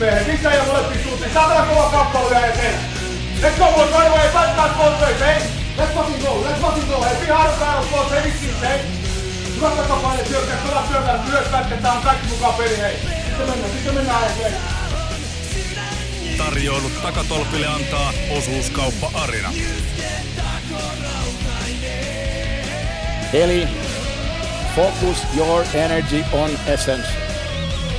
Ja suuntiin. Saatana kova eteen. Let's go boys, right away. Both ways. Let's fucking go, let's fucking go. Vittiin, takapaine myös kaikki mukaan peli, hei. Sitten mennään, sitten mennään eteen. Tarjoilut takatolpille antaa osuuskauppa Arina. Eli focus your energy on essence.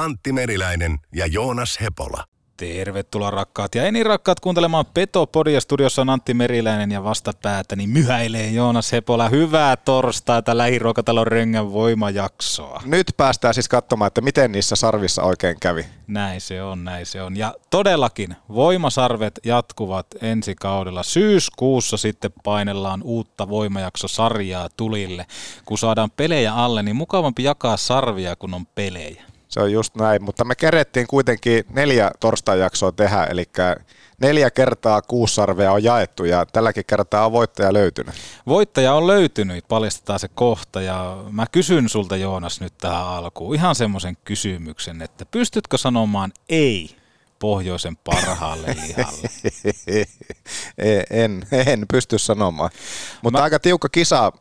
Antti Meriläinen ja Joonas Hepola. Tervetuloa rakkaat ja eni rakkaat kuuntelemaan Petopodia. Studiossa on Antti Meriläinen ja vastapäätäni myhäilee Joonas Hepola. Hyvää torstaita lähiruokatalon Röngän voimajaksoa. Nyt päästään siis katsomaan, että miten niissä sarvissa oikein kävi. Näin se on, näin se on. Ja todellakin voimasarvet jatkuvat ensi kaudella. Syyskuussa sitten painellaan uutta voimajaksosarjaa tulille. Kun saadaan pelejä alle, niin mukavampi jakaa sarvia, kun on pelejä. Se on just näin, mutta me kerettiin kuitenkin neljä torstai-jaksoa tehdä, eli neljä kertaa kuusi sarvea on jaettu ja tälläkin kertaa on voittaja löytynyt. Voittaja on löytynyt, paljastetaan se kohta ja mä kysyn sulta Joonas nyt tähän alkuun ihan semmoisen kysymyksen, että pystytkö sanomaan ei pohjoisen parhaalle lihalle? en, en pysty sanomaan, mutta mä... aika tiukka kisa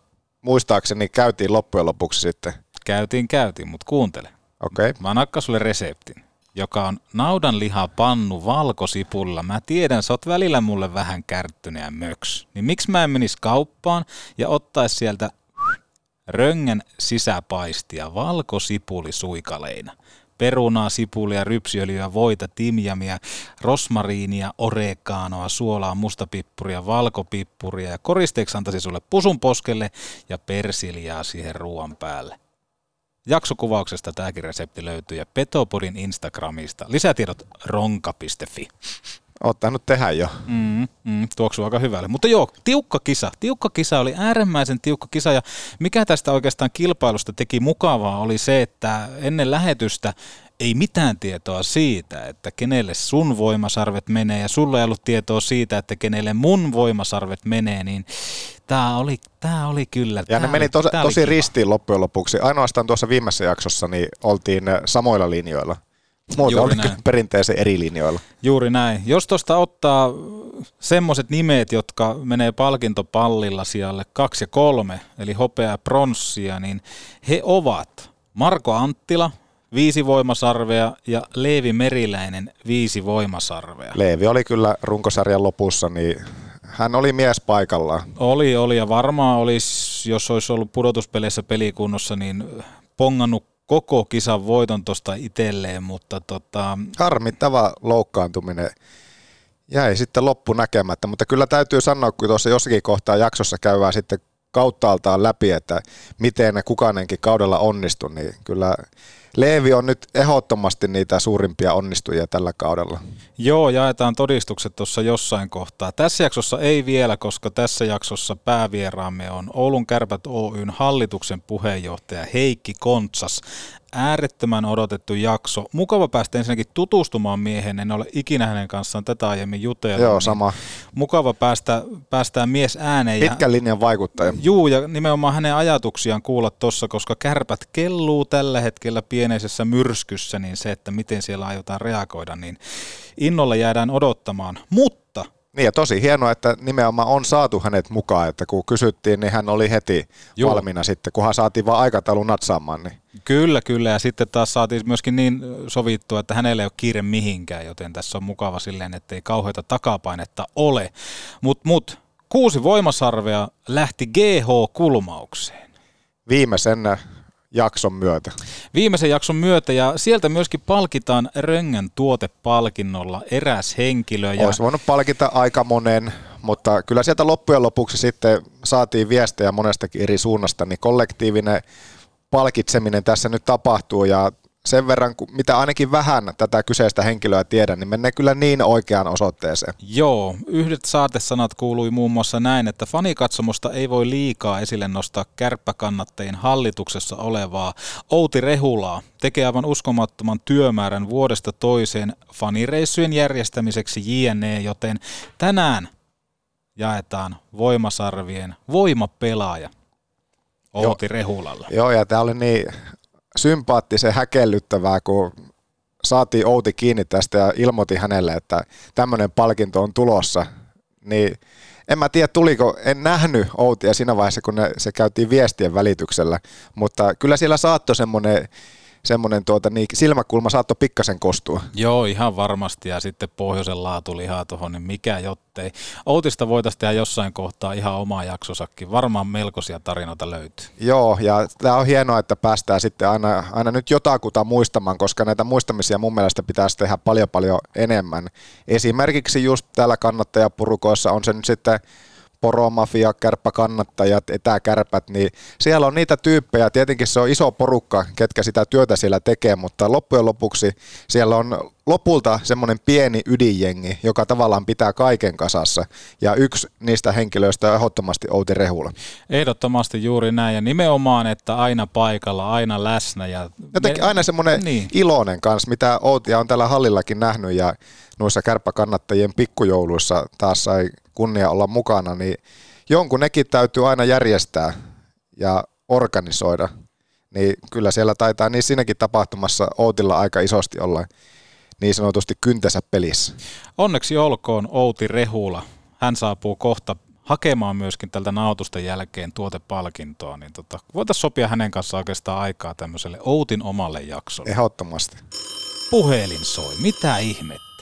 muistaakseni käytiin loppujen lopuksi sitten. Käytiin, käytiin, mutta kuuntele. Okay. Mä nakkaan sulle reseptin, joka on naudanliha pannu valkosipulla. Mä tiedän, sä oot välillä mulle vähän kärttynyt ja möks. Niin miksi mä en menis kauppaan ja ottais sieltä röngän sisäpaistia valkosipuli suikaleina. Perunaa, sipulia, rypsiöljyä, voita, timjamia, rosmariinia, oregaanoa, suolaa, mustapippuria, valkopippuria ja koristeeksi antaisin sulle pusun poskelle ja persiljaa siihen ruoan päälle. Jaksokuvauksesta tämäkin resepti löytyy ja Petopodin Instagramista. Lisätiedot ronka.fi. Oot tainnut tehdä jo. Mm, mm, tuoksuu aika hyvälle. Mutta joo, tiukka kisa. Tiukka kisa oli äärimmäisen tiukka kisa ja mikä tästä oikeastaan kilpailusta teki mukavaa oli se, että ennen lähetystä ei mitään tietoa siitä, että kenelle sun voimasarvet menee ja sulla ei ollut tietoa siitä, että kenelle mun voimasarvet menee, niin tämä oli, tää oli kyllä. Ja ne meni tos, tosi ristiin loppujen lopuksi. Ainoastaan tuossa viimeisessä jaksossa niin oltiin samoilla linjoilla. Muuta oli perinteisen eri linjoilla. Juuri näin. Jos tuosta ottaa semmoiset nimet, jotka menee palkintopallilla siellä kaksi ja kolme, eli hopea ja pronssia, niin he ovat Marko Anttila, viisi voimasarvea ja Leevi Meriläinen viisi voimasarvea. Leevi oli kyllä runkosarjan lopussa, niin hän oli mies paikallaan. Oli, oli ja varmaan olisi, jos olisi ollut pudotuspeleissä pelikunnossa, niin pongannut koko kisan voiton tuosta itselleen, mutta tota... Harmittava loukkaantuminen. Jäi sitten loppu näkemättä, mutta kyllä täytyy sanoa, kun tuossa jossakin kohtaa jaksossa käydään sitten kauttaaltaan läpi, että miten ne kukainenkin kaudella onnistui, niin kyllä Leevi on nyt ehdottomasti niitä suurimpia onnistujia tällä kaudella. Joo, jaetaan todistukset tuossa jossain kohtaa. Tässä jaksossa ei vielä, koska tässä jaksossa päävieraamme on Oulun Kärpät Oyn hallituksen puheenjohtaja Heikki Kontsas äärettömän odotettu jakso. Mukava päästä ensinnäkin tutustumaan miehen, en ole ikinä hänen kanssaan tätä aiemmin jutellut. Joo, niin sama. Mukava päästä, päästään mies ääneen. Pitkän linjan vaikuttaja. Juu, ja nimenomaan hänen ajatuksiaan kuulla tuossa, koska kärpät kelluu tällä hetkellä pieneisessä myrskyssä, niin se, että miten siellä aiotaan reagoida, niin innolla jäädään odottamaan. Mutta Niin ja tosi hienoa, että nimenomaan on saatu hänet mukaan, että kun kysyttiin, niin hän oli heti Joo. valmiina sitten, kunhan saatiin vaan aikataulun natsaamaan. Niin. Kyllä, kyllä. Ja sitten taas saatiin myöskin niin sovittua, että hänellä ei ole kiire mihinkään, joten tässä on mukava silleen, että ei kauheita takapainetta ole. Mutta mut, kuusi voimasarvea lähti GH-kulmaukseen. Viimeisen jakson myötä. Viimeisen jakson myötä ja sieltä myöskin palkitaan Röngän tuotepalkinnolla eräs henkilö. Ja Olisi voinut palkita aika monen, mutta kyllä sieltä loppujen lopuksi sitten saatiin viestejä monestakin eri suunnasta, niin kollektiivinen palkitseminen tässä nyt tapahtuu ja sen verran, mitä ainakin vähän tätä kyseistä henkilöä tiedän, niin menee kyllä niin oikeaan osoitteeseen. Joo, yhdet saatesanat kuului muun muassa näin, että fanikatsomosta ei voi liikaa esille nostaa kärppäkannattajien hallituksessa olevaa Outi Rehulaa. Tekee aivan uskomattoman työmäärän vuodesta toiseen fanireissujen järjestämiseksi JNE, joten tänään jaetaan voimasarvien voimapelaaja Outi Rehulalle. Joo, ja tämä oli niin sympaattisen häkellyttävää, kun saatiin Outi kiinni tästä ja ilmoitin hänelle, että tämmöinen palkinto on tulossa. Niin en mä tiedä, tuliko, en nähnyt Outia siinä vaiheessa, kun ne, se käytiin viestien välityksellä, mutta kyllä siellä saattoi semmoinen, semmoinen tuota, niin silmäkulma saattoi pikkasen kostua. Joo, ihan varmasti. Ja sitten pohjoisen laatulihaa tuohon, niin mikä jottei. Outista voitaisiin tehdä jossain kohtaa ihan oma jaksosakin. Varmaan melkoisia tarinoita löytyy. Joo, ja tämä on hienoa, että päästään sitten aina, aina nyt jotakuta muistamaan, koska näitä muistamisia mun mielestä pitäisi tehdä paljon paljon enemmän. Esimerkiksi just täällä kannattajapurukoissa on se nyt sitten poromafia, kärppäkannattajat, etäkärpät, niin siellä on niitä tyyppejä, tietenkin se on iso porukka, ketkä sitä työtä siellä tekee, mutta loppujen lopuksi siellä on lopulta semmoinen pieni ydinjengi, joka tavallaan pitää kaiken kasassa, ja yksi niistä henkilöistä on ehdottomasti Outi Rehula. Ehdottomasti juuri näin. Ja nimenomaan, että aina paikalla, aina läsnä. Ja Jotenkin aina semmoinen Niin. iloinen kanssa, mitä Outia on täällä hallillakin nähnyt ja noissa kärppäkannattajien pikkujouluissa taas sai kunnia olla mukana, niin jonkun nekin täytyy aina järjestää ja organisoida. Niin kyllä siellä taitaa niin siinäkin tapahtumassa Outilla aika isosti olla niin sanotusti kyntensä pelissä. Onneksi olkoon Outi Rehula. Hän saapuu kohta hakemaan myöskin tältä nautusten jälkeen tuotepalkintoa, niin tota, voitaisiin sopia hänen kanssaan oikeastaan aikaa tämmöiselle Outin omalle jaksolle. Ehdottomasti. Puhelin soi, mitä ihmettä?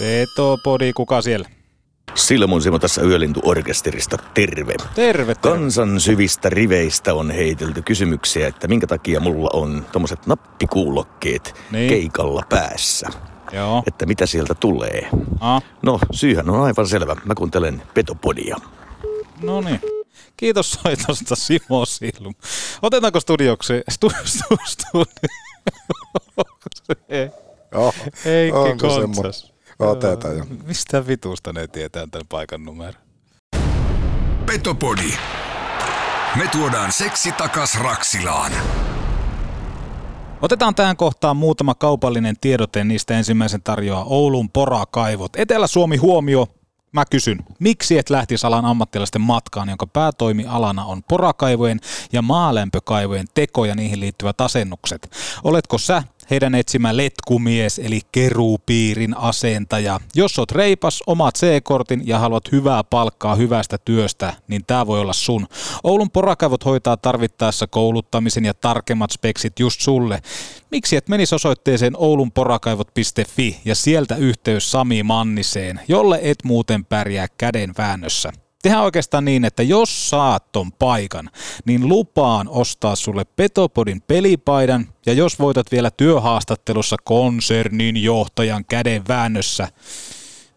Petopodi, kuka siellä? Silmun Simo tässä Yölintu-orkesterista, terve. Terve, terve. Kansan syvistä riveistä on heitelty kysymyksiä, että minkä takia mulla on tommoset nappikuulokkeet Niin. keikalla päässä. Joo. Että mitä sieltä tulee. Ah, No, syyhän on aivan selvä. Mä kuuntelen Petopodia. no niin. Kiitos soitosta Simo Silmu. Otetaanko studioksi? Stu, stu, stu, Joo, Heikki Kontsas. Otetaan jo. Mistä vitusta ne tietää tämän paikan numero? Petopodi. Me tuodaan seksi takas Raksilaan. Otetaan tähän kohtaan muutama kaupallinen tiedote, niistä ensimmäisen tarjoaa Oulun porakaivot. Etelä-Suomi huomio, Mä kysyn, miksi et lähtisi alan ammattilaisten matkaan, jonka päätoimialana on porakaivojen ja maalämpökaivojen teko ja niihin liittyvät asennukset? Oletko sä heidän etsimä letkumies eli keruupiirin asentaja? Jos oot reipas, omat C-kortin ja haluat hyvää palkkaa hyvästä työstä, niin tämä voi olla sun. Oulun porakaivot hoitaa tarvittaessa kouluttamisen ja tarkemmat speksit just sulle. Miksi et menisi osoitteeseen oulunporakaivot.fi ja sieltä yhteys Sami Manniseen, jolle et muuten pärjää käden väännössä. Tehdään oikeastaan niin, että jos saat ton paikan, niin lupaan ostaa sulle Petopodin pelipaidan ja jos voitat vielä työhaastattelussa konsernin johtajan käden väännössä,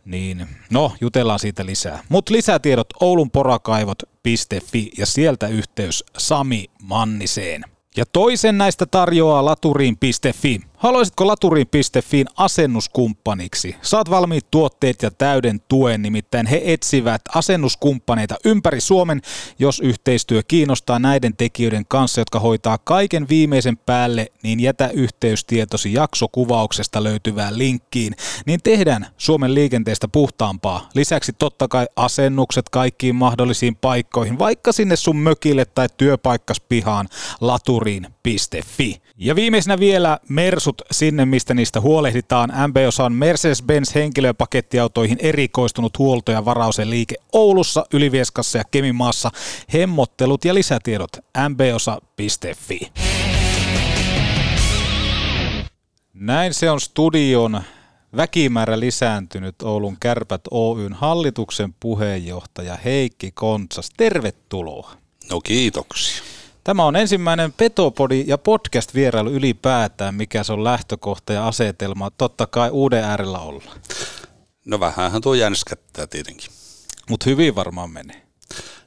niin no jutellaan siitä lisää. Mutta lisätiedot oulunporakaivot.fi ja sieltä yhteys Sami Manniseen. Ja toisen näistä tarjoaa laturiin.fi. Haluaisitko laturiin.fiin asennuskumppaniksi? Saat valmiit tuotteet ja täyden tuen, nimittäin he etsivät asennuskumppaneita ympäri Suomen, jos yhteistyö kiinnostaa näiden tekijöiden kanssa, jotka hoitaa kaiken viimeisen päälle, niin jätä yhteystietosi jaksokuvauksesta löytyvään linkkiin, niin tehdään Suomen liikenteestä puhtaampaa. Lisäksi totta kai asennukset kaikkiin mahdollisiin paikkoihin, vaikka sinne sun mökille tai työpaikkas pihaan laturiin.fi. Ja viimeisenä vielä Mersu maksut sinne, mistä niistä huolehditaan. MB-osa on Mercedes-Benz henkilöpakettiautoihin erikoistunut huolto- ja varausen liike Oulussa, Ylivieskassa ja Kemimaassa. Hemmottelut ja lisätiedot mbosa.fi. Näin se on studion väkimäärä lisääntynyt Oulun Kärpät Oyn hallituksen puheenjohtaja Heikki Kontsas. Tervetuloa. No kiitoksia. Tämä on ensimmäinen Petopodi ja podcast-vierailu ylipäätään, mikä se on lähtökohta ja asetelma. Totta kai uuden äärellä olla. No vähänhän tuo jänskättää tietenkin. Mutta hyvin varmaan menee.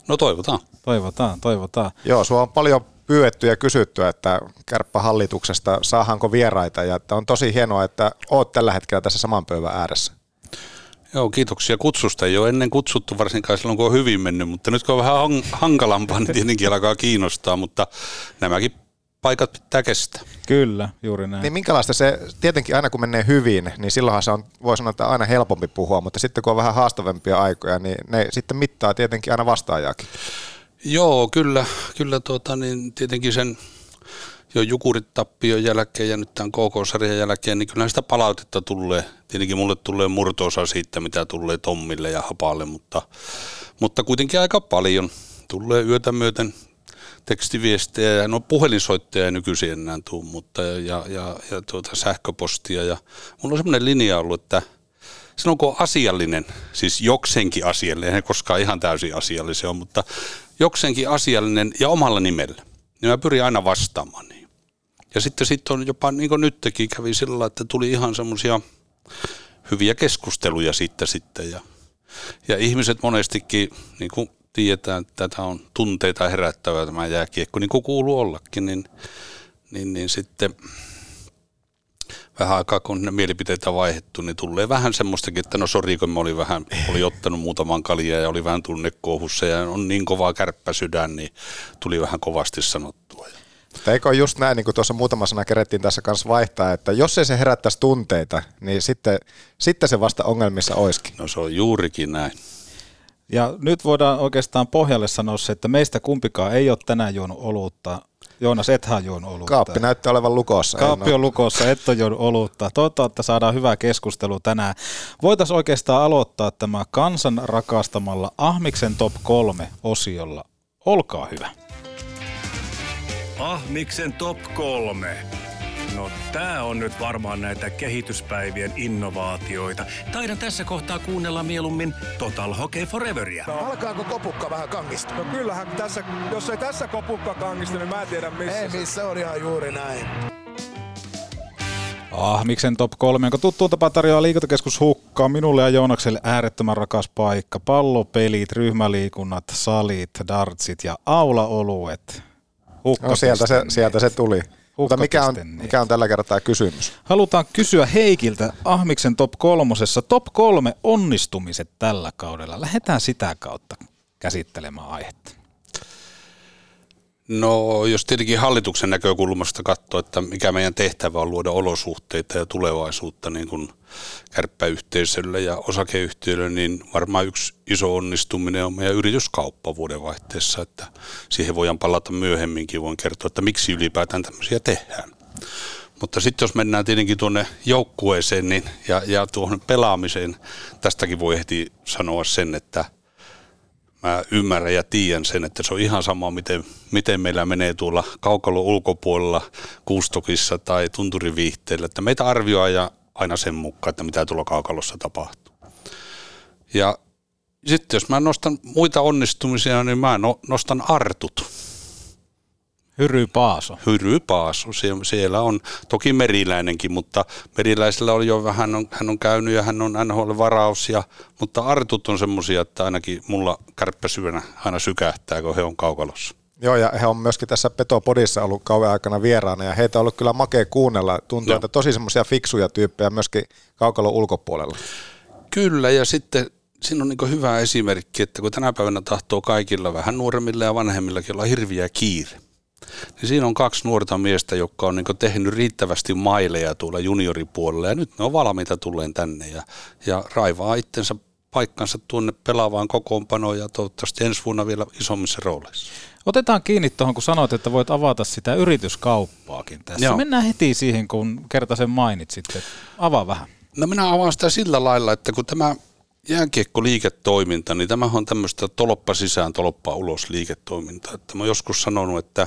No toivotaan. Toivotaan, toivotaan. Joo, sua on paljon pyydetty ja kysytty, että kärppähallituksesta saahanko vieraita ja että on tosi hienoa, että oot tällä hetkellä tässä saman pöydän ääressä. Joo, kiitoksia kutsusta. Ei ole ennen kutsuttu varsinkaan silloin, kun on hyvin mennyt, mutta nyt kun on vähän hankalampaa, niin tietenkin alkaa kiinnostaa, mutta nämäkin paikat pitää kestää. Kyllä, juuri näin. Niin minkälaista se, tietenkin aina kun menee hyvin, niin silloinhan se on, voi sanoa, että aina helpompi puhua, mutta sitten kun on vähän haastavempia aikoja, niin ne sitten mittaa tietenkin aina vastaajaakin. Joo, kyllä, kyllä tuota, niin tietenkin sen jo Jukurit tappion jälkeen ja nyt tämän KK-sarjan jälkeen, niin kyllä sitä palautetta tulee. Tietenkin mulle tulee murtoosa siitä, mitä tulee Tommille ja Hapalle, mutta, mutta kuitenkin aika paljon. Tulee yötä myöten tekstiviestejä ja no puhelinsoitteja ei nykyisin enää tuu, mutta ja, ja, ja tuota sähköpostia ja mulla on semmoinen linja ollut, että on asiallinen, siis jokseenkin asiallinen, ei koskaan ihan täysin asiallinen on, mutta jokseenkin asiallinen ja omalla nimellä, niin mä pyrin aina vastaamaan niin. Ja sitten, sitten on jopa, niin kuin nytkin kävi sillä että tuli ihan semmoisia hyviä keskusteluja sitten, sitten ja, ja ihmiset monestikin, niin kuin tiedetään, että tätä on tunteita herättävää tämä jääkiekko, niin kuin kuuluu ollakin, niin, niin, niin sitten vähän aikaa kun ne mielipiteitä vaihdettu, niin tulee vähän semmoistakin, että no sori, kun mä olin vähän, oli ottanut muutaman kalia ja oli vähän tunnekouhussa ja on niin kovaa kärppäsydän, niin tuli vähän kovasti sanottua. Mutta eikö just näin, niin kuin tuossa muutama sana kerettiin tässä kanssa vaihtaa, että jos ei se herättäisi tunteita, niin sitten, sitten se vasta ongelmissa olisikin. No se on juurikin näin. Ja nyt voidaan oikeastaan pohjalle sanoa se, että meistä kumpikaan ei ole tänään juonut olutta. Joonas, ethän juonut olutta. Kaappi näyttää olevan lukossa. Kaappi on lukossa, et ole juonut olutta. Toivottavasti että saadaan hyvää keskustelua tänään. Voitaisiin oikeastaan aloittaa tämä kansan rakastamalla Ahmiksen top 3 osiolla. Olkaa hyvä. Ahmiksen top 3. No tää on nyt varmaan näitä kehityspäivien innovaatioita. Taidan tässä kohtaa kuunnella mieluummin Total Hockey Foreveria. No, alkaako kopukka vähän kangista? No kyllähän tässä, jos ei tässä kopukka kangista, niin mä en tiedä missä. Ei missä on ihan juuri näin. Ahmiksen top 3, jonka tuttuun tapa tarjoaa liikuntakeskus Hukkaa minulle ja Joonakselle äärettömän rakas paikka. Pallopelit, ryhmäliikunnat, salit, dartsit ja aulaoluet. No, sieltä, se, sieltä se tuli. Mutta mikä on, mikä on tällä kertaa kysymys? Halutaan kysyä Heikiltä Ahmiksen top kolmosessa. Top kolme onnistumiset tällä kaudella. Lähdetään sitä kautta käsittelemään aihetta. No jos tietenkin hallituksen näkökulmasta katsoo, että mikä meidän tehtävä on luoda olosuhteita ja tulevaisuutta niin kuin kärppäyhteisölle ja osakeyhtiölle, niin varmaan yksi iso onnistuminen on meidän yrityskauppa vuodenvaihteessa, että siihen voidaan palata myöhemminkin, voin kertoa, että miksi ylipäätään tämmöisiä tehdään. Mutta sitten jos mennään tietenkin tuonne joukkueeseen niin, ja, ja tuohon pelaamiseen, tästäkin voi heti sanoa sen, että – mä ymmärrän ja tiedän sen, että se on ihan sama, miten, miten meillä menee tuolla kaukalon ulkopuolella kuustokissa tai tunturiviihteellä, että meitä arvioidaan aina sen mukaan, että mitä tuolla kaukalossa tapahtuu. Ja sitten jos mä nostan muita onnistumisia, niin mä no, nostan artut. Hyry Paaso. Hyry Paaso, Sie- siellä on toki meriläinenkin, mutta meriläisellä oli jo vähän, on, hän on käynyt ja hän on NHL-varaus, ja, mutta artut on semmoisia, että ainakin mulla kärppäsyönä aina sykähtää, kun he on kaukalossa. Joo, ja he on myöskin tässä Petopodissa ollut kauan aikana vieraana, ja heitä on ollut kyllä makea kuunnella. Tuntuu, Joo. että tosi semmoisia fiksuja tyyppejä myöskin kaukalon ulkopuolella. Kyllä, ja sitten siinä on niin hyvä esimerkki, että kun tänä päivänä tahtoo kaikilla, vähän nuoremmilla ja vanhemmillakin olla hirviä kiire niin siinä on kaksi nuorta miestä, jotka on niin tehnyt riittävästi maileja tuolla junioripuolella ja nyt ne on valmiita tulleen tänne ja, ja raivaa itsensä paikkansa tuonne pelaavaan kokoonpanoon ja toivottavasti ensi vuonna vielä isommissa rooleissa. Otetaan kiinni tuohon, kun sanoit, että voit avata sitä yrityskauppaakin tässä. Joo. Mennään heti siihen, kun kerta sen mainitsit. Avaa vähän. No minä avaan sitä sillä lailla, että kun tämä jääkiekko-liiketoiminta, niin tämä on tämmöistä toloppa sisään, toloppa ulos liiketoimintaa. Että mä oon joskus sanonut, että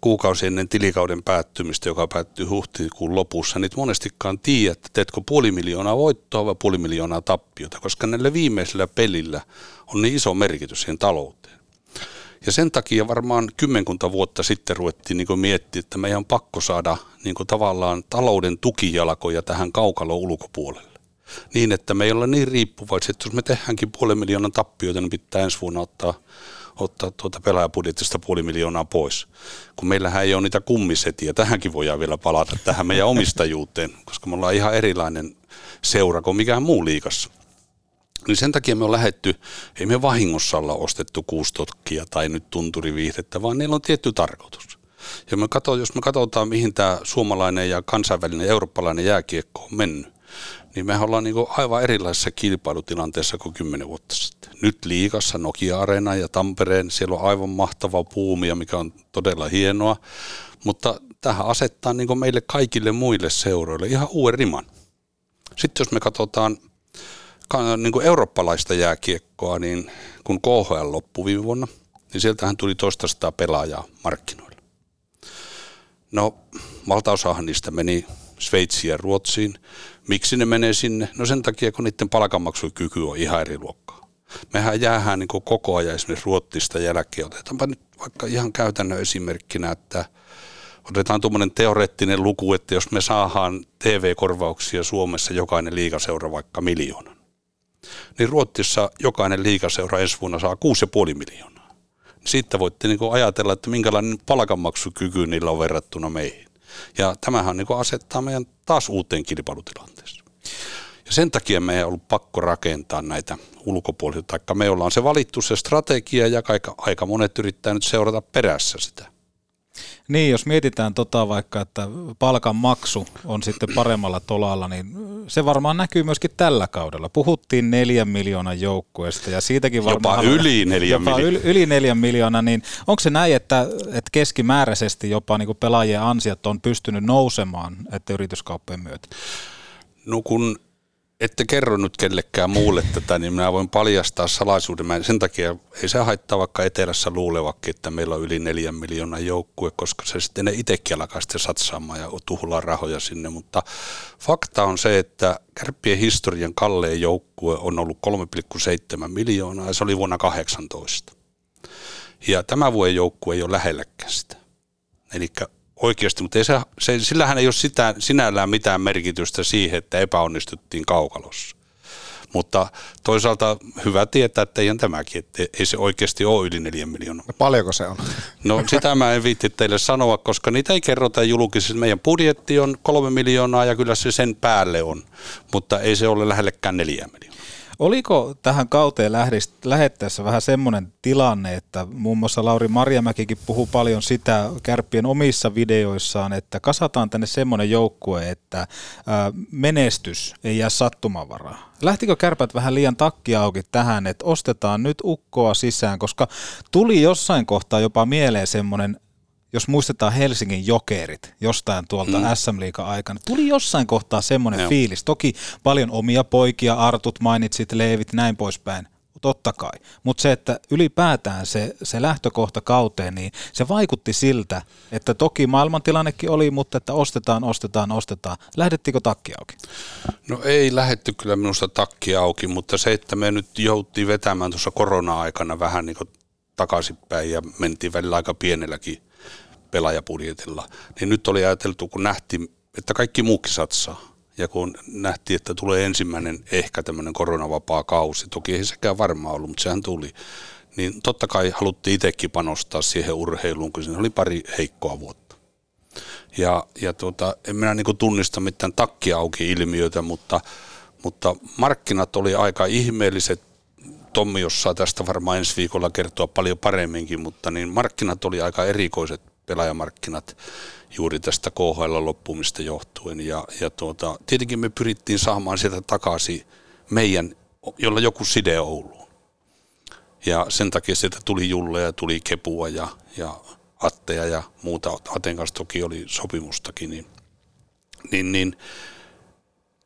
kuukausi ennen tilikauden päättymistä, joka päättyy huhtikuun lopussa, niin monestikaan tiedä, että teetkö puoli miljoonaa voittoa vai puoli miljoonaa tappiota, koska näillä viimeisillä pelillä on niin iso merkitys siihen talouteen. Ja sen takia varmaan kymmenkunta vuotta sitten ruvettiin niin miettiä, että meidän on pakko saada niin tavallaan talouden tukijalkoja tähän kaukalo ulkopuolelle. Niin, että me ei olla niin riippuvaiset, että jos me tehdäänkin puoli miljoonan tappioita, niin pitää ensi vuonna ottaa ottaa tuota pelaajapudjetista puoli miljoonaa pois. Kun meillähän ei ole niitä kummisetiä, tähänkin voidaan vielä palata tähän meidän omistajuuteen, koska me ollaan ihan erilainen seura kuin mikään muu liikassa. Niin sen takia me on lähetty, ei me vahingossa olla ostettu kuustotkia tai nyt tunturiviihdettä, vaan niillä on tietty tarkoitus. Ja me katso, jos me katsotaan, mihin tämä suomalainen ja kansainvälinen eurooppalainen jääkiekko on mennyt, niin me ollaan niin aivan erilaisessa kilpailutilanteessa kuin kymmenen vuotta sitten. Nyt liikassa Nokia-areena ja Tampereen, siellä on aivan mahtava puumia, mikä on todella hienoa, mutta tähän asettaa niin meille kaikille muille seuroille ihan uuden riman. Sitten jos me katsotaan niin kuin eurooppalaista jääkiekkoa, niin kun KHL loppui viime vuonna, niin sieltähän tuli toista sitä pelaajaa markkinoille. No, valtaosahan niistä meni Sveitsiin ja Ruotsiin. Miksi ne menee sinne? No sen takia, kun niiden palkanmaksukyky on ihan eri luokkaa. Mehän jäähän niin koko ajan esimerkiksi Ruotsista jälkeen. Otetaanpa nyt vaikka ihan käytännön esimerkkinä, että otetaan tuommoinen teoreettinen luku, että jos me saadaan TV-korvauksia Suomessa jokainen liikaseura vaikka miljoonan, niin Ruotsissa jokainen liikaseura ensi vuonna saa 6,5 miljoonaa. Sitten voitte niin ajatella, että minkälainen palkanmaksukyky niillä on verrattuna meihin. Ja tämähän niin asettaa meidän taas uuteen kilpailutilanteeseen. Ja sen takia meidän ei ollut pakko rakentaa näitä ulkopuolisia, taikka me ollaan se valittu se strategia ja aika, aika monet yrittää nyt seurata perässä sitä. Niin, jos mietitään tota vaikka, että palkan maksu on sitten paremmalla tolalla, niin se varmaan näkyy myöskin tällä kaudella. Puhuttiin neljän miljoonan joukkueesta ja siitäkin varmaan... Jopa yli neljän miljoonaa. Yli, yli neljän miljoonaa, niin onko se näin, että, että keskimääräisesti jopa niin pelaajien ansiot on pystynyt nousemaan, että yrityskauppojen myötä? No kun ette kerro nyt kellekään muulle tätä, niin minä voin paljastaa salaisuuden. Mä sen takia ei se haittaa vaikka etelässä luulevakin, että meillä on yli neljän miljoonaa joukkue, koska se sitten ne itsekin alkaa sitten satsaamaan ja tuhlaa rahoja sinne. Mutta fakta on se, että kärppien historian kalleen joukkue on ollut 3,7 miljoonaa ja se oli vuonna 18. Ja tämä vuoden joukkue ei ole lähelläkään sitä. Eli oikeasti, mutta ei se, se, sillähän ei ole sitä, sinällään mitään merkitystä siihen, että epäonnistuttiin kaukalossa. Mutta toisaalta hyvä tietää, että eihän tämäkin, että ei se oikeasti ole yli neljän miljoonaa. Ja paljonko se on? No sitä mä en viitti teille sanoa, koska niitä ei kerrota julkisesti. Meidän budjetti on kolme miljoonaa ja kyllä se sen päälle on, mutta ei se ole lähellekään neljä miljoonaa. Oliko tähän kauteen lähettäessä vähän semmoinen tilanne, että muun muassa Lauri Marjamäkikin puhuu paljon sitä kärppien omissa videoissaan, että kasataan tänne semmoinen joukkue, että menestys ei jää sattumavaraa. Lähtikö kärpät vähän liian takki auki tähän, että ostetaan nyt ukkoa sisään, koska tuli jossain kohtaa jopa mieleen semmoinen jos muistetaan Helsingin jokerit jostain tuolta mm. SM Liigan aikana, tuli jossain kohtaa semmoinen Joo. fiilis. Toki paljon omia poikia, Artut mainitsit, Leevit, näin poispäin. Totta kai. Mutta se, että ylipäätään se, se lähtökohta kauteen, niin se vaikutti siltä, että toki maailmantilannekin oli, mutta että ostetaan, ostetaan, ostetaan. Lähdettikö takki auki? No ei lähetty kyllä minusta takki auki, mutta se, että me nyt jouttiin vetämään tuossa korona-aikana vähän niin takaisinpäin ja mentiin välillä aika pienelläkin pelaajapudjetilla, niin nyt oli ajateltu, kun nähtiin, että kaikki muukin satsaa. Ja kun nähtiin, että tulee ensimmäinen ehkä tämmöinen koronavapaa kausi, toki ei sekään varmaan ollut, mutta sehän tuli, niin totta kai haluttiin itsekin panostaa siihen urheiluun, kun siinä oli pari heikkoa vuotta. Ja, ja tuota, en minä niin tunnista mitään takki auki ilmiöitä, mutta, mutta markkinat oli aika ihmeelliset. Tommi osaa tästä varmaan ensi viikolla kertoa paljon paremminkin, mutta niin markkinat oli aika erikoiset pelaajamarkkinat juuri tästä KHL loppumista johtuen. Ja, ja tuota, tietenkin me pyrittiin saamaan sieltä takaisin meidän jolla joku side Ouluun. Ja sen takia sieltä tuli Julleja, tuli Kepua ja, ja Atteja ja muuta. Aten kanssa toki oli sopimustakin. Niin, niin, niin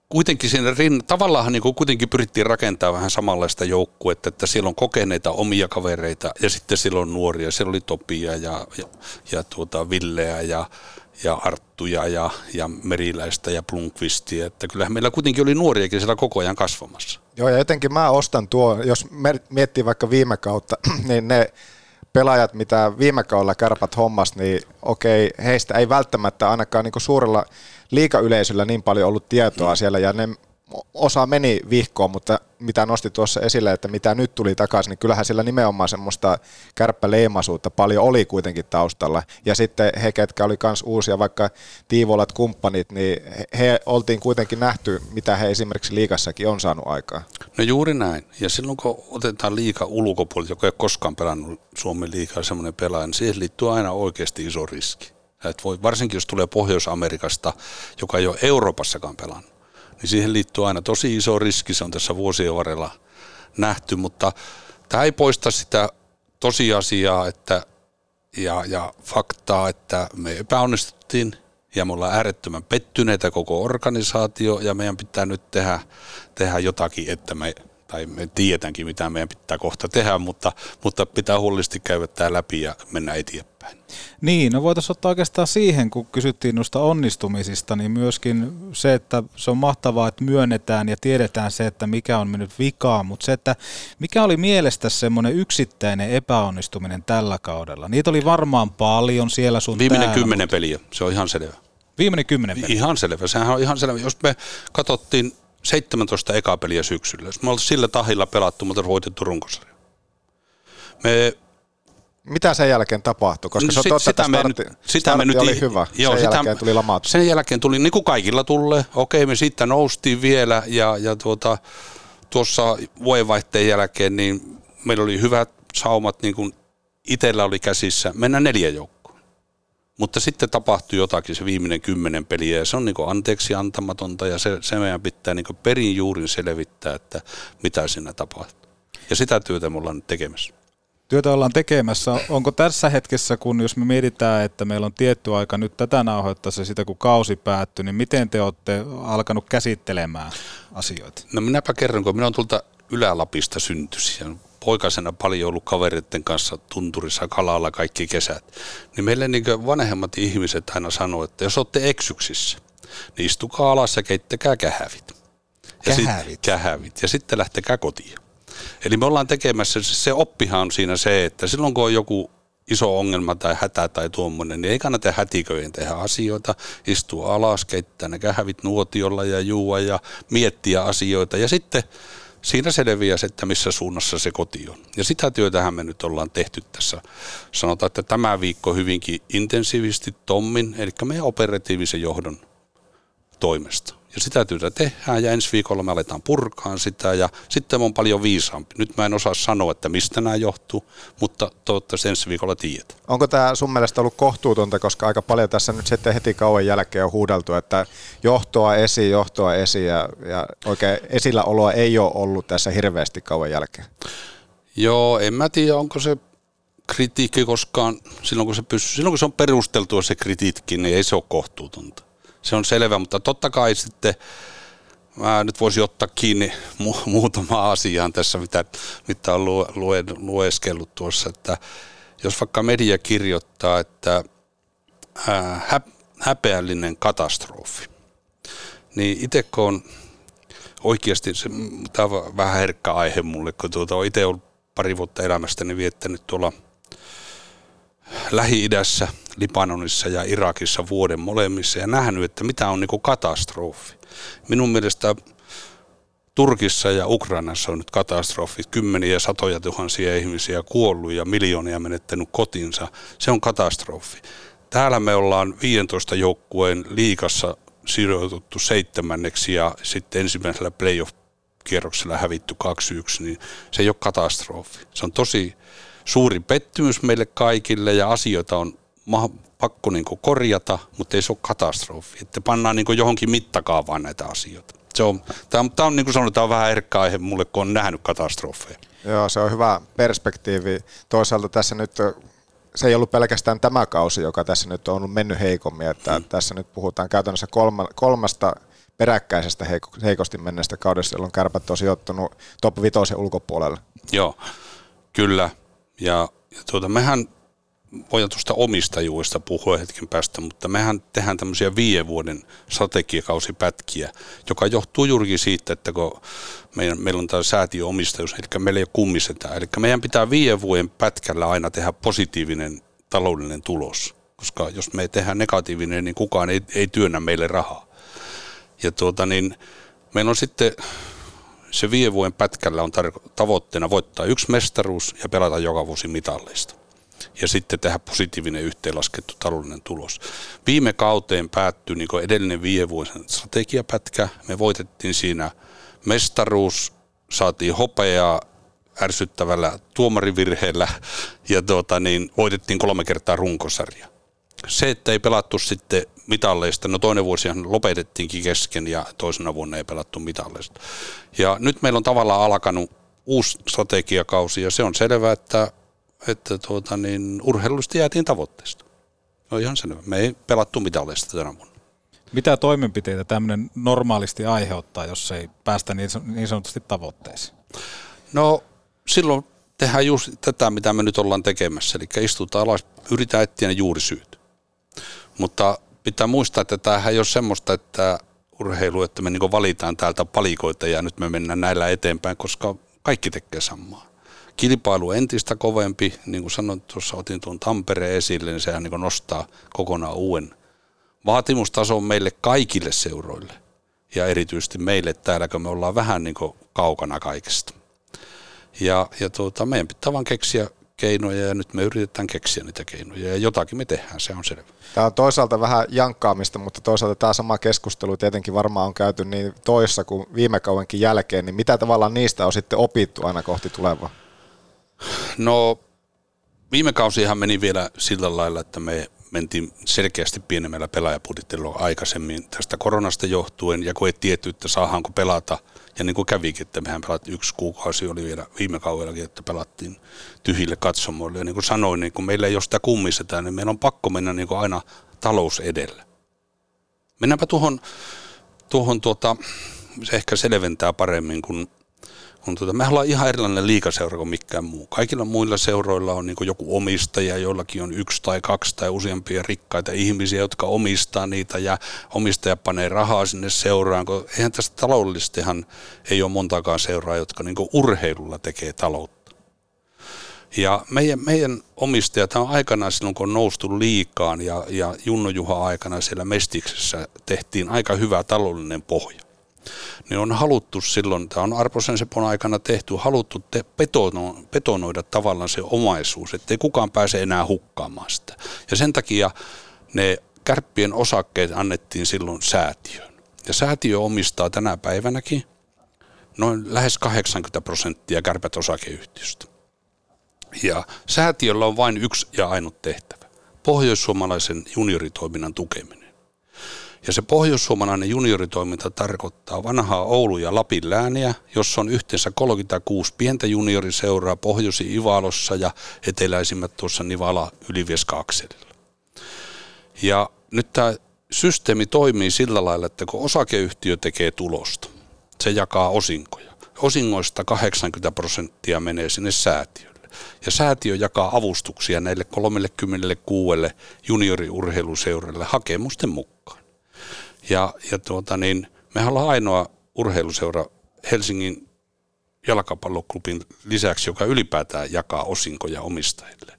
kuitenkin siinä rin, tavallaan niin kuitenkin pyrittiin rakentamaan vähän samanlaista joukkuetta, että siellä on kokeneita omia kavereita ja sitten siellä on nuoria. Siellä oli Topia ja, ja, ja tuota Villeä ja, ja Arttuja ja, ja Meriläistä ja Blunkvistia. Että kyllähän meillä kuitenkin oli nuoriakin siellä koko ajan kasvamassa. Joo, ja jotenkin mä ostan tuo, jos miettii vaikka viime kautta, niin ne pelaajat, mitä viime kaudella kärpät hommas, niin okei, heistä ei välttämättä ainakaan niin suurella liikayleisöllä niin paljon ollut tietoa siellä, ja ne osa meni vihkoon, mutta mitä nosti tuossa esille, että mitä nyt tuli takaisin, niin kyllähän sillä nimenomaan semmoista kärppäleimasuutta paljon oli kuitenkin taustalla. Ja sitten he, ketkä oli myös uusia, vaikka Tiivolat kumppanit, niin he oltiin kuitenkin nähty, mitä he esimerkiksi liikassakin on saanut aikaa. No juuri näin. Ja silloin kun otetaan liika ulkopuolelta, joka ei koskaan pelannut Suomen liikaa semmoinen pelaaja, niin siihen liittyy aina oikeasti iso riski. Et voi, varsinkin jos tulee Pohjois-Amerikasta, joka ei ole Euroopassakaan pelannut niin siihen liittyy aina tosi iso riski, se on tässä vuosien varrella nähty, mutta tämä ei poista sitä tosiasiaa että, ja, ja faktaa, että me epäonnistuttiin ja me ollaan äärettömän pettyneitä koko organisaatio ja meidän pitää nyt tehdä, tehdä jotakin, että me tai me tiedänkin, mitä meidän pitää kohta tehdä, mutta, mutta pitää huolellisesti käydä tämä läpi ja mennä eteenpäin. Niin, no voitaisiin ottaa oikeastaan siihen, kun kysyttiin noista onnistumisista, niin myöskin se, että se on mahtavaa, että myönnetään ja tiedetään se, että mikä on mennyt vikaan, mutta se, että mikä oli mielestä semmoinen yksittäinen epäonnistuminen tällä kaudella? Niitä oli varmaan paljon siellä sun Viimeinen täällä, kymmenen mutta... peliä, se on ihan selvä. Viimeinen kymmenen peliä? Ihan selvä, sehän on ihan selvä. Jos me katsottiin 17 ekapeliä syksyllä. Me oltiin sillä tahilla pelattu, mutta voitettu runkosarja. Me mitä sen jälkeen tapahtui? Koska no, se on totta, sitä että startti, me, sitä me nyt, oli hyvä. Joo, sen sitä, jälkeen tuli lamaat. Sen jälkeen tuli, niin kuin kaikilla tulee, okei me siitä noustiin vielä ja, ja tuota, tuossa vuodenvaihteen jälkeen niin meillä oli hyvät saumat, niin kuin itsellä oli käsissä, mennä neljä joukkoa. Mutta sitten tapahtui jotakin se viimeinen kymmenen peliä ja se on niin anteeksi antamatonta ja se, se meidän pitää niin perin juurin selvittää, että mitä siinä tapahtuu. Ja sitä työtä me ollaan nyt tekemässä. Työtä ollaan tekemässä. Onko tässä hetkessä, kun jos me mietitään, että meillä on tietty aika nyt tätä nauhoittaessa sitä, kun kausi päättyy, niin miten te olette alkanut käsittelemään asioita? No minäpä kerron, kun minä olen tuolta Ylä-Lapista syntyisi poikasena paljon ollut kavereiden kanssa tunturissa kalalla kaikki kesät, niin meille niin vanhemmat ihmiset aina sanoo, että jos olette eksyksissä, niin istukaa alas ja keittäkää kähävit. Ja kähävit? Sit, kähävit. Ja sitten lähtekää kotiin. Eli me ollaan tekemässä, se oppihan on siinä se, että silloin kun on joku iso ongelma tai hätä tai tuommoinen, niin ei kannata hätiköjen tehdä asioita, istua alas, keittää ne kähävit nuotiolla ja juua ja miettiä asioita. Ja sitten siinä selviää, että missä suunnassa se koti on. Ja sitä työtähän me nyt ollaan tehty tässä. Sanotaan, että tämä viikko hyvinkin intensiivisesti Tommin, eli meidän operatiivisen johdon toimesta. Ja sitä työtä tehdään ja ensi viikolla me aletaan purkaan sitä ja sitten on paljon viisaampi. Nyt mä en osaa sanoa, että mistä nämä johtuu, mutta toivottavasti ensi viikolla tiedät. Onko tämä sun mielestä ollut kohtuutonta, koska aika paljon tässä nyt sitten heti kauan jälkeen on huudeltu, että johtoa esi, johtoa esi ja, ja oikein esilläoloa ei ole ollut tässä hirveästi kauan jälkeen? Joo, en mä tiedä, onko se kritiikki koskaan, silloin kun se, pystyy, silloin kun se on perusteltua se kritiikki, niin ei se ole kohtuutonta se on selvä, mutta totta kai sitten mä nyt voisin ottaa kiinni mu- muutama asiaan tässä, mitä, mitä on lu- lue- lueskellut tuossa, että jos vaikka media kirjoittaa, että ää, hä- häpeällinen katastrofi, niin itse kun on oikeasti, se, tämä on vähän herkkä aihe mulle, kun tuota, olen itse ollut pari vuotta elämästäni viettänyt tuolla Lähi-idässä – Libanonissa ja Irakissa vuoden molemmissa ja nähnyt, että mitä on niin katastrofi. Minun mielestä Turkissa ja Ukrainassa on nyt katastrofi. Kymmeniä ja satoja tuhansia ihmisiä kuollut ja miljoonia menettänyt kotinsa. Se on katastrofi. Täällä me ollaan 15 joukkueen liikassa sijoituttu seitsemänneksi ja sitten ensimmäisellä playoff-kierroksella hävitty 2-1, niin se ei ole katastrofi. Se on tosi suuri pettymys meille kaikille ja asioita on pakko niin korjata, mutta ei se ole katastrofi. Että pannaan niin johonkin mittakaavaan näitä asioita. Se on, tämä on, tämä on niin kuin sanoin, tämä on vähän herkkä aihe mulle, kun on nähnyt katastrofeja. Joo, se on hyvä perspektiivi. Toisaalta tässä nyt se ei ollut pelkästään tämä kausi, joka tässä nyt on mennyt heikommin, että mm. tässä nyt puhutaan käytännössä kolma, kolmasta peräkkäisestä heiko, heikosti menneestä kaudesta, jolloin kärpät on sijoittunut top 5 ulkopuolelle. Joo, kyllä. Ja, ja tuota, mehän voidaan tuosta omistajuudesta puhua hetken päästä, mutta mehän tehdään tämmöisiä viiden vuoden strategiakausipätkiä, joka johtuu juurikin siitä, että kun meidän, meillä on tämä säätiöomistajuus, eli meillä ei ole kummisetään. Eli meidän pitää viiden vuoden pätkällä aina tehdä positiivinen taloudellinen tulos, koska jos me tehdään negatiivinen, niin kukaan ei, ei työnnä meille rahaa. Ja tuota niin, meillä on sitten se viiden vuoden pätkällä on tavoitteena voittaa yksi mestaruus ja pelata joka vuosi mitallista ja sitten tehdä positiivinen yhteenlaskettu taloudellinen tulos. Viime kauteen päättyi niin edellinen viime vuosien strategiapätkä. Me voitettiin siinä mestaruus, saatiin hopeaa ärsyttävällä tuomarivirheellä ja tuota, niin, voitettiin kolme kertaa runkosarja. Se, että ei pelattu sitten mitalleista, no toinen vuosihan lopetettiinkin kesken ja toisena vuonna ei pelattu mitalleista. Ja nyt meillä on tavallaan alkanut uusi strategiakausi ja se on selvää, että että tuota, niin urheilullisesti jäätiin tavoitteesta. No ihan selvä. Me ei pelattu mitalleista tänä vuonna. Mitä toimenpiteitä tämmöinen normaalisti aiheuttaa, jos ei päästä niin, niin sanotusti tavoitteeseen? No silloin tehdään just tätä, mitä me nyt ollaan tekemässä. Eli istutaan alas, yritetään etsiä ne juurisyyt. Mutta pitää muistaa, että tämähän ei ole semmoista, että urheilu, että me niin valitaan täältä palikoita ja nyt me mennään näillä eteenpäin, koska kaikki tekee samaa. Kilpailu entistä kovempi, niin kuin sanoin, tuossa otin tuon Tampereen esille, niin sehän niin nostaa kokonaan uuden vaatimustason meille kaikille seuroille. Ja erityisesti meille täällä, kun me ollaan vähän niin kaukana kaikesta. Ja, ja tuota, meidän pitää vaan keksiä keinoja ja nyt me yritetään keksiä niitä keinoja ja jotakin me tehdään, se on selvä. Tämä on toisaalta vähän jankkaamista, mutta toisaalta tämä sama keskustelu tietenkin varmaan on käyty niin toissa kuin viime kauankin jälkeen, niin mitä tavallaan niistä on sitten opittu aina kohti tulevaa? No viime kausihan meni vielä sillä lailla, että me mentiin selkeästi pienemmällä pelaajapudjettilla aikaisemmin tästä koronasta johtuen, ja kun ei tietty, että saadaanko pelata, ja niin kuin kävikin, että mehän pelattiin yksi kuukausi, oli vielä viime kaudellakin, että pelattiin tyhjille katsomoille, ja niin kuin sanoin, niin kun meillä ei ole sitä kummisetään, niin meidän on pakko mennä niin kuin aina talous edellä. Mennäänpä tuohon, tuohon tuota, se ehkä selventää paremmin, kun kun tuota, me ollaan ihan erilainen liikaseura kuin mikään muu. Kaikilla muilla seuroilla on niin joku omistaja, jollakin on yksi tai kaksi tai useampia rikkaita ihmisiä, jotka omistaa niitä ja omistaja panee rahaa sinne seuraan. Kun eihän tästä taloudellisestihan ei ole montakaan seuraa, jotka niin urheilulla tekee taloutta. Ja meidän, meidän omistajat on aikanaan silloin, kun on noustu liikaan ja, ja Junno Juha aikana siellä Mestiksessä tehtiin aika hyvä taloudellinen pohja niin on haluttu silloin, tämä on Arposen Sepon aikana tehty, haluttu te betono, betonoida tavallaan se omaisuus, ettei kukaan pääse enää hukkaamaan sitä. Ja sen takia ne kärppien osakkeet annettiin silloin säätiöön. Ja säätiö omistaa tänä päivänäkin noin lähes 80 prosenttia kärpät osakeyhtiöstä. Ja säätiöllä on vain yksi ja ainut tehtävä. Pohjoissuomalaisen junioritoiminnan tukeminen. Ja se pohjoissuomalainen junioritoiminta tarkoittaa vanhaa Oulu ja Lapin lääniä, jossa on yhteensä 36 pientä junioriseuraa pohjoisi Ivalossa ja eteläisimmät tuossa Nivala Ylivieska akselilla. Ja nyt tämä systeemi toimii sillä lailla, että kun osakeyhtiö tekee tulosta, se jakaa osinkoja. Osingoista 80 prosenttia menee sinne säätiölle. Ja säätiö jakaa avustuksia näille 36 junioriurheiluseuralle hakemusten mukaan. Ja, ja tuota niin, me ollaan ainoa urheiluseura Helsingin jalkapalloklubin lisäksi, joka ylipäätään jakaa osinkoja omistajille.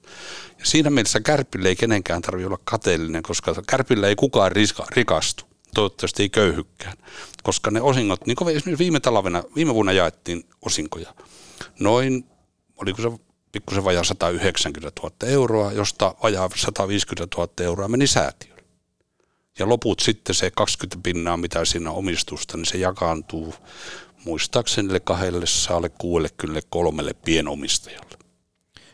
Ja siinä mielessä Kärpille ei kenenkään tarvitse olla kateellinen, koska Kärpillä ei kukaan riska, rikastu. Toivottavasti ei köyhykään, koska ne osingot, niin kuin esimerkiksi viime talvena, viime vuonna jaettiin osinkoja, noin, oliko se pikkusen vajaa 190 000 euroa, josta vajaa 150 000 euroa meni säätiö ja loput sitten se 20 pinnaa, mitä siinä omistusta, niin se jakaantuu muistaakseni kahdelle saalle kuudelle kyllä kolmelle pienomistajalle.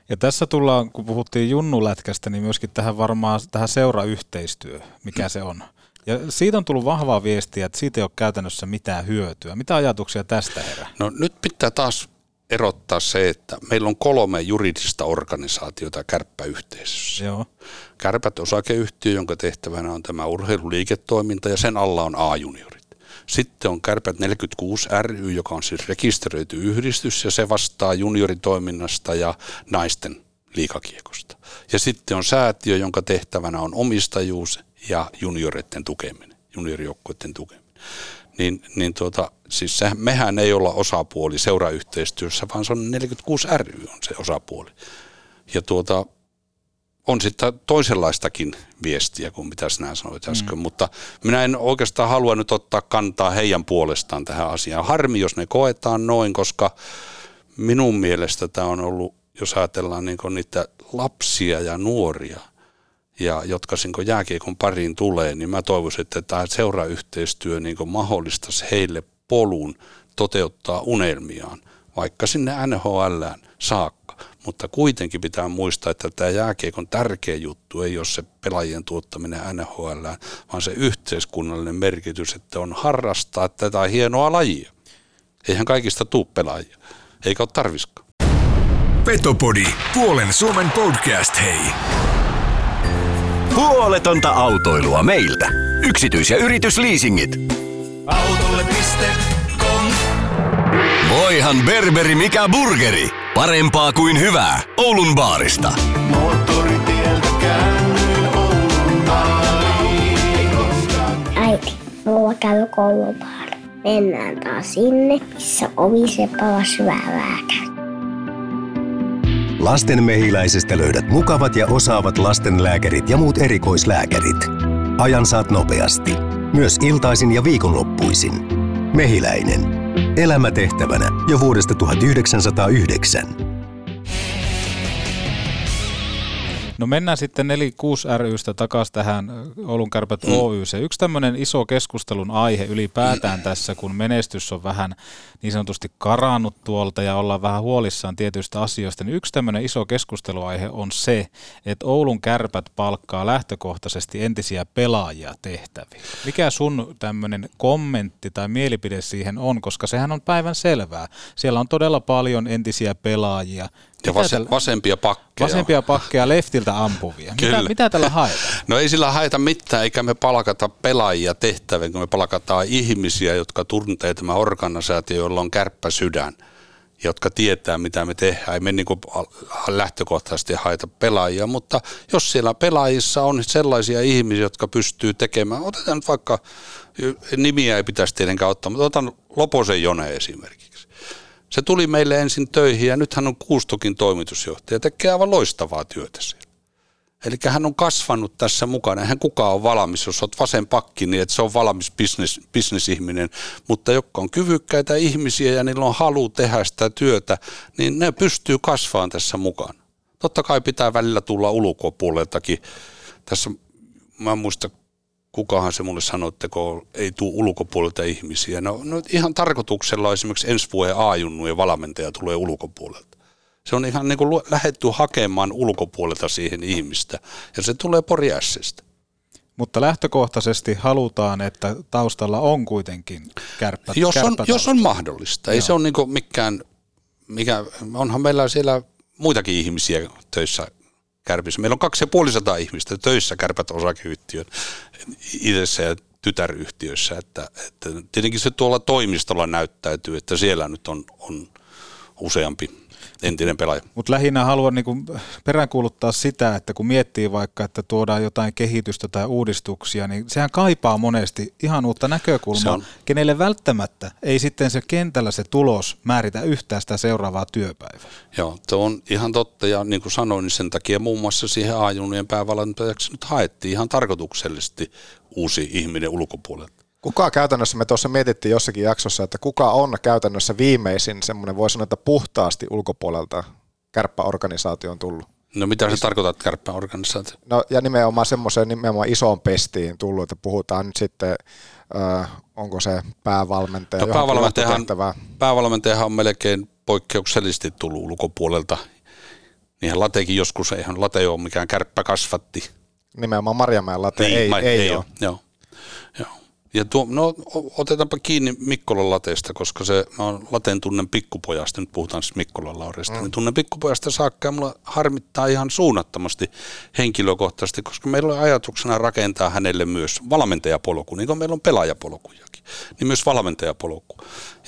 Ja tässä tullaan, kun puhuttiin junnulätkästä, niin myöskin tähän varmaan tähän seurayhteistyö, mikä se on. Ja siitä on tullut vahvaa viestiä, että siitä ei ole käytännössä mitään hyötyä. Mitä ajatuksia tästä herää? No nyt pitää taas erottaa se, että meillä on kolme juridista organisaatiota kärppäyhteisössä. Joo. Kärpät osakeyhtiö, jonka tehtävänä on tämä urheiluliiketoiminta ja sen alla on A-juniorit. Sitten on Kärpät 46 ry, joka on siis rekisteröity yhdistys ja se vastaa junioritoiminnasta ja naisten liikakiekosta. Ja sitten on säätiö, jonka tehtävänä on omistajuus ja junioreiden tukeminen, juniorijoukkuiden tukeminen. Niin, niin tuota, siis se, mehän ei olla osapuoli seurayhteistyössä, vaan se on 46 ry on se osapuoli. Ja tuota, on sitten toisenlaistakin viestiä kuin mitä sinä sanoit äsken, mm. mutta minä en oikeastaan halua nyt ottaa kantaa heidän puolestaan tähän asiaan. Harmi, jos ne koetaan noin, koska minun mielestä tämä on ollut, jos ajatellaan niin niitä lapsia ja nuoria, ja jotka niin jääkiekon pariin tulee, niin mä toivoisin, että tämä seurayhteistyö niin mahdollistaisi heille polun toteuttaa unelmiaan, vaikka sinne NHLään saakka. Mutta kuitenkin pitää muistaa, että tämä jääkiekon tärkeä juttu ei ole se pelaajien tuottaminen NHL, vaan se yhteiskunnallinen merkitys, että on harrastaa tätä hienoa lajia. Eihän kaikista tuu pelaajia, eikä ole tarviskaan. Petopodi, puolen Suomen podcast, hei. Huoletonta autoilua meiltä. Yksityis- ja yritysliisingit. Autolle.com Voihan berberi mikä burgeri. Parempaa kuin hyvää. Oulun baarista. Äiti, mulla käy koulupaari. Mennään taas sinne, missä ovisepa on syvää lääkäri. Lasten mehiläisestä löydät mukavat ja osaavat lastenlääkärit ja muut erikoislääkärit. Ajan saat nopeasti. Myös iltaisin ja viikonloppuisin. Mehiläinen. Elämä tehtävänä jo vuodesta 1909. No mennään sitten 46 rystä takaisin tähän Oulun kärpät mm. Oy. Se yksi tämmöinen iso keskustelun aihe ylipäätään tässä, kun menestys on vähän niin sanotusti karannut tuolta ja ollaan vähän huolissaan tietyistä asioista, niin yksi tämmöinen iso keskusteluaihe on se, että Oulun kärpät palkkaa lähtökohtaisesti entisiä pelaajia tehtäviin. Mikä sun tämmöinen kommentti tai mielipide siihen on, koska sehän on päivän selvää. Siellä on todella paljon entisiä pelaajia, ja vas, tällä, vasempia pakkeja. Vasempia pakkeja leftiltä ampuvia. Mitä, mitä tällä haetaan? No ei sillä haeta mitään, eikä me palkata pelaajia tehtäviin, kun me palkataan ihmisiä, jotka tuntee tämä organisaatio, jolla on kärppä sydän, jotka tietää, mitä me tehdään. Ei me niin lähtökohtaisesti haeta pelaajia, mutta jos siellä pelaajissa on sellaisia ihmisiä, jotka pystyy tekemään, otetaan nyt vaikka, nimiä ei pitäisi tietenkään ottaa, mutta otan Loposen Jone esimerkiksi se tuli meille ensin töihin ja nyt hän on Kuustokin toimitusjohtaja, tekee aivan loistavaa työtä siellä. Eli hän on kasvanut tässä mukana. Eihän kukaan ole valmis, jos olet vasen pakki, niin että se on valmis business, bisnesihminen. Mutta jotka on kyvykkäitä ihmisiä ja niillä on halu tehdä sitä työtä, niin ne pystyy kasvamaan tässä mukana. Totta kai pitää välillä tulla ulkopuoleltakin. Tässä mä en muista kukahan se mulle sanoi, että kun ei tule ulkopuolelta ihmisiä. No, no ihan tarkoituksella esimerkiksi ensi vuoden A-junnujen valmentaja tulee ulkopuolelta. Se on ihan niin kuin lähetty hakemaan ulkopuolelta siihen ihmistä ja se tulee Poriässestä. Mutta lähtökohtaisesti halutaan, että taustalla on kuitenkin kärppät. Jos on, jos on mahdollista. Ei Joo. se ole niin mikään, mikä, onhan meillä siellä muitakin ihmisiä töissä Kärpissä. Meillä on 2500 ihmistä töissä Kärpät osakeyhtiön idessä ja tytäryhtiössä, että, että tietenkin se tuolla toimistolla näyttäytyy, että siellä nyt on, on useampi entinen pelaaja. Mutta lähinnä haluan niinku peräänkuuluttaa sitä, että kun miettii vaikka, että tuodaan jotain kehitystä tai uudistuksia, niin sehän kaipaa monesti ihan uutta näkökulmaa, on... kenelle välttämättä ei sitten se kentällä se tulos määritä yhtään sitä seuraavaa työpäivää. Joo, se on ihan totta ja niin kuin sanoin, niin sen takia muun muassa siihen A-junien päävalmentajaksi nyt haettiin ihan tarkoituksellisesti uusi ihminen ulkopuolelta. Kuka käytännössä, me tuossa mietittiin jossakin jaksossa, että kuka on käytännössä viimeisin semmoinen, voi sanoa, että puhtaasti ulkopuolelta kärppäorganisaatio on tullut? No mitä se tarkoittaa, kärppäorganisaatio? No ja nimenomaan semmoiseen nimenomaan isoon pestiin tullut, että puhutaan nyt sitten, äh, onko se päävalmentaja, no, päävalmentajahan, päävalmentajahan on melkein poikkeuksellisesti tullut ulkopuolelta. Niinhän Latekin joskus, eihän Late ole mikään kärppä kasvatti. Nimenomaan Marjamäen Late niin, ei, ei, ei, ei ole. ole. Joo. Ja tuo, no otetaanpa kiinni Mikkolan lateesta, koska se, mä oon laten tunnen pikkupojasta, nyt puhutaan siis Mikkolan Laurista, mm. niin tunnen pikkupojasta saakka ja mulla harmittaa ihan suunnattomasti henkilökohtaisesti, koska meillä on ajatuksena rakentaa hänelle myös valmentajapolku, niin kuin meillä on pelaajapolkujakin, niin myös valmentajapolku.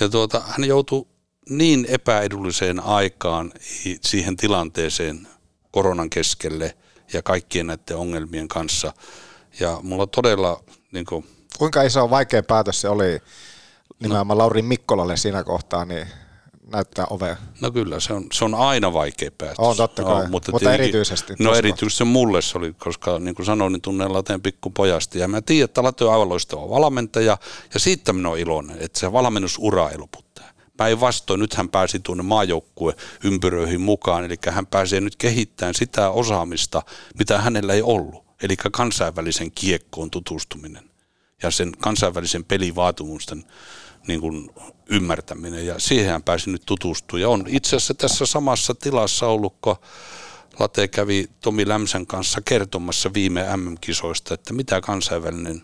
Ja tuota, hän joutuu niin epäedulliseen aikaan siihen tilanteeseen koronan keskelle ja kaikkien näiden ongelmien kanssa. Ja mulla todella niin kuin, Kuinka iso vaikea päätös se oli nimenomaan no. Lauri Mikkolalle siinä kohtaa, niin näyttää ovea? No kyllä, se on, se on aina vaikea päätös. On totta kai, no, mutta, mutta erityisesti. No erityisesti mulle se oli, koska niin kuin sanoin, niin tunnen Lateen pikkupojasta. Ja mä tiedän, että Late on aivan loistava valmentaja, ja siitä minä olen iloinen, että se valmennusura ei loputtaa. Päinvastoin, nyt hän pääsi tuonne maajoukkue ympyröihin mukaan, eli hän pääsee nyt kehittämään sitä osaamista, mitä hänellä ei ollut, eli kansainvälisen kiekkoon tutustuminen ja sen kansainvälisen pelivaatimusten niin kuin ymmärtäminen. Ja siihen pääsin nyt tutustumaan. Ja on itse asiassa tässä samassa tilassa ollut, kun Late kävi Tomi Lämsän kanssa kertomassa viime MM-kisoista, että mitä kansainvälinen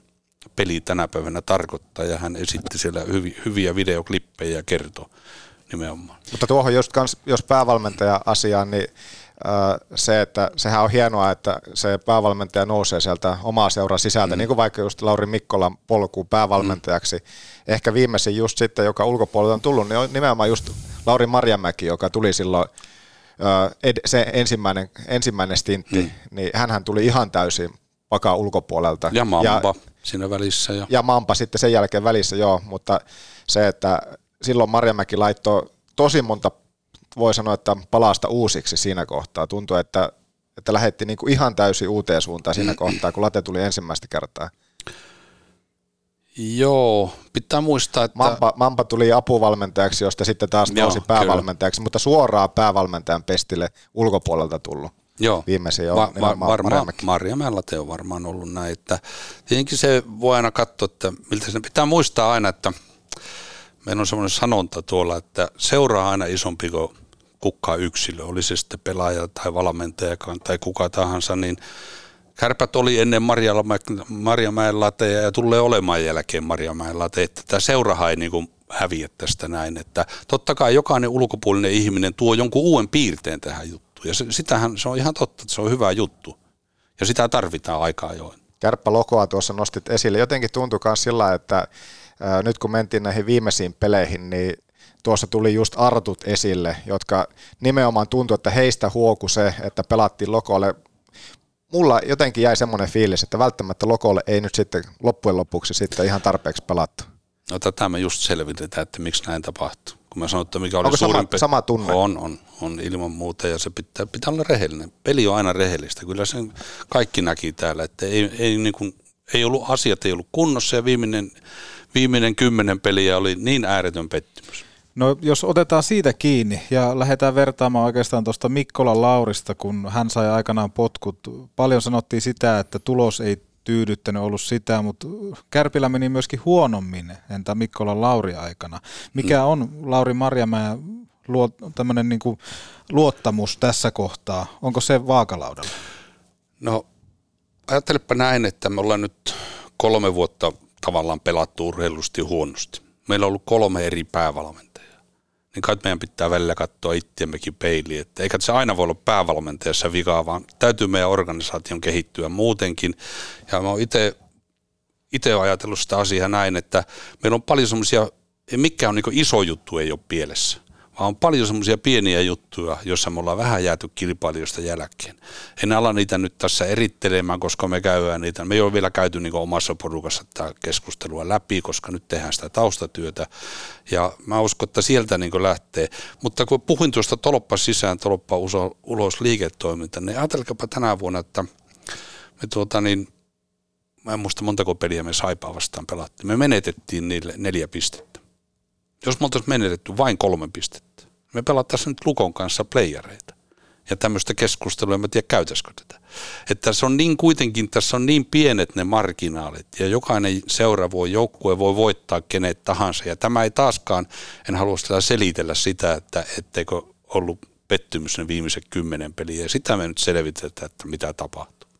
peli tänä päivänä tarkoittaa. Ja hän esitti siellä hyviä videoklippejä ja kertoi nimenomaan. Mutta tuohon just kans, jos päävalmentaja asiaan, niin se, että sehän on hienoa, että se päävalmentaja nousee sieltä omaa seuraa sisältä, mm. niin kuin vaikka just Lauri Mikkolan polkuun päävalmentajaksi. Mm. Ehkä viimeisin just sitten, joka ulkopuolelta on tullut, niin on nimenomaan just Lauri Marjamäki, joka tuli silloin se ensimmäinen, ensimmäinen stintti, mm. niin hän tuli ihan täysin pakaa ulkopuolelta. Ja Mampa ja, siinä välissä. Jo. Ja Mampa sitten sen jälkeen välissä, joo, mutta se, että silloin Marjamäki laittoi tosi monta voi sanoa, että palasta uusiksi siinä kohtaa. Tuntui, että, että lähetti niin kuin ihan täysin uuteen suuntaan siinä kohtaa, kun late tuli ensimmäistä kertaa. Joo, pitää muistaa, että... Mampa, Mampa tuli apuvalmentajaksi, josta sitten taas nousi Joo, päävalmentajaksi, kyllä. mutta suoraan päävalmentajan pestille ulkopuolelta tullut. Joo, viimeisen jo va- va- varmaan Marja Mellate on varmaan ollut näin, että tietenkin se voi aina katsoa, että miltä se pitää muistaa aina, että meillä on semmoinen sanonta tuolla, että seuraa aina isompi kuin kukaan yksilö, oli se sitten pelaaja tai valmentajakaan tai kuka tahansa, niin Kärpät oli ennen Marjamäen lateja ja tulee olemaan jälkeen Marjamäen late, että tämä seurahan ei niin häviä tästä näin, että totta kai jokainen ulkopuolinen ihminen tuo jonkun uuden piirteen tähän juttuun ja se, sitähän se on ihan totta, että se on hyvä juttu ja sitä tarvitaan aika ajoin. Kärppä-lokoa tuossa nostit esille. Jotenkin tuntui myös sillä, että nyt kun mentiin näihin viimeisiin peleihin, niin tuossa tuli just artut esille, jotka nimenomaan tuntui, että heistä huoku se, että pelattiin lokolle. Mulla jotenkin jäi semmoinen fiilis, että välttämättä lokolle ei nyt sitten loppujen lopuksi sitten ihan tarpeeksi pelattu. No tätä me just selvitetään, että miksi näin tapahtuu. Kun mä sanoin, että mikä oli Onko suurin sama, sama tunne? On, on, on ilman muuta ja se pitää, pitää olla rehellinen. Peli on aina rehellistä. Kyllä sen kaikki näki täällä, että ei, ei, niin kuin, ei ollut, asiat ei ollut kunnossa ja viimeinen, viimeinen kymmenen peliä oli niin ääretön pettymys. No jos otetaan siitä kiinni ja lähdetään vertaamaan oikeastaan tuosta Mikkola Laurista, kun hän sai aikanaan potkut. Paljon sanottiin sitä, että tulos ei tyydyttänyt ollut sitä, mutta Kärpillä meni myöskin huonommin entä Mikkola Lauri aikana. Mikä mm. on Lauri Marjamäen luo, tämmöinen niin kuin luottamus tässä kohtaa? Onko se vaakalaudalla? No ajattelepa näin, että me ollaan nyt kolme vuotta tavallaan pelattu urheilusti huonosti. Meillä on ollut kolme eri päävalmentajaa niin kai meidän pitää välillä katsoa itseämmekin peiliin. Että eikä se aina voi olla päävalmentajassa vikaa, vaan täytyy meidän organisaation kehittyä muutenkin. Ja mä oon itse ajatellut sitä asiaa näin, että meillä on paljon semmoisia, mikä on niin iso juttu ei ole pielessä vaan on paljon semmoisia pieniä juttuja, joissa me ollaan vähän jääty kilpailijoista jälkeen. En ala niitä nyt tässä erittelemään, koska me käydään niitä. Me ei ole vielä käyty niin omassa porukassa tätä keskustelua läpi, koska nyt tehdään sitä taustatyötä. Ja mä uskon, että sieltä niin lähtee. Mutta kun puhuin tuosta toloppa sisään, toloppa ulos liiketoiminta, niin ajatelkaapa tänä vuonna, että me tuota niin, mä en muista montako peliä me Saipaa vastaan pelattiin. Me menetettiin niille neljä pistettä. Jos me oltaisiin menetetty vain kolme pistettä, me pelattaisiin nyt Lukon kanssa playereita. Ja tämmöistä keskustelua, en mä tiedä käytäisikö tätä. Että se on niin kuitenkin, tässä on niin pienet ne marginaalit ja jokainen seura voi, joukkue voi voittaa kenet tahansa. Ja tämä ei taaskaan, en halua sitä selitellä sitä, että etteikö ollut pettymys ne viimeiset kymmenen peliä. Ja sitä me nyt selvitetään, että mitä tapahtuu.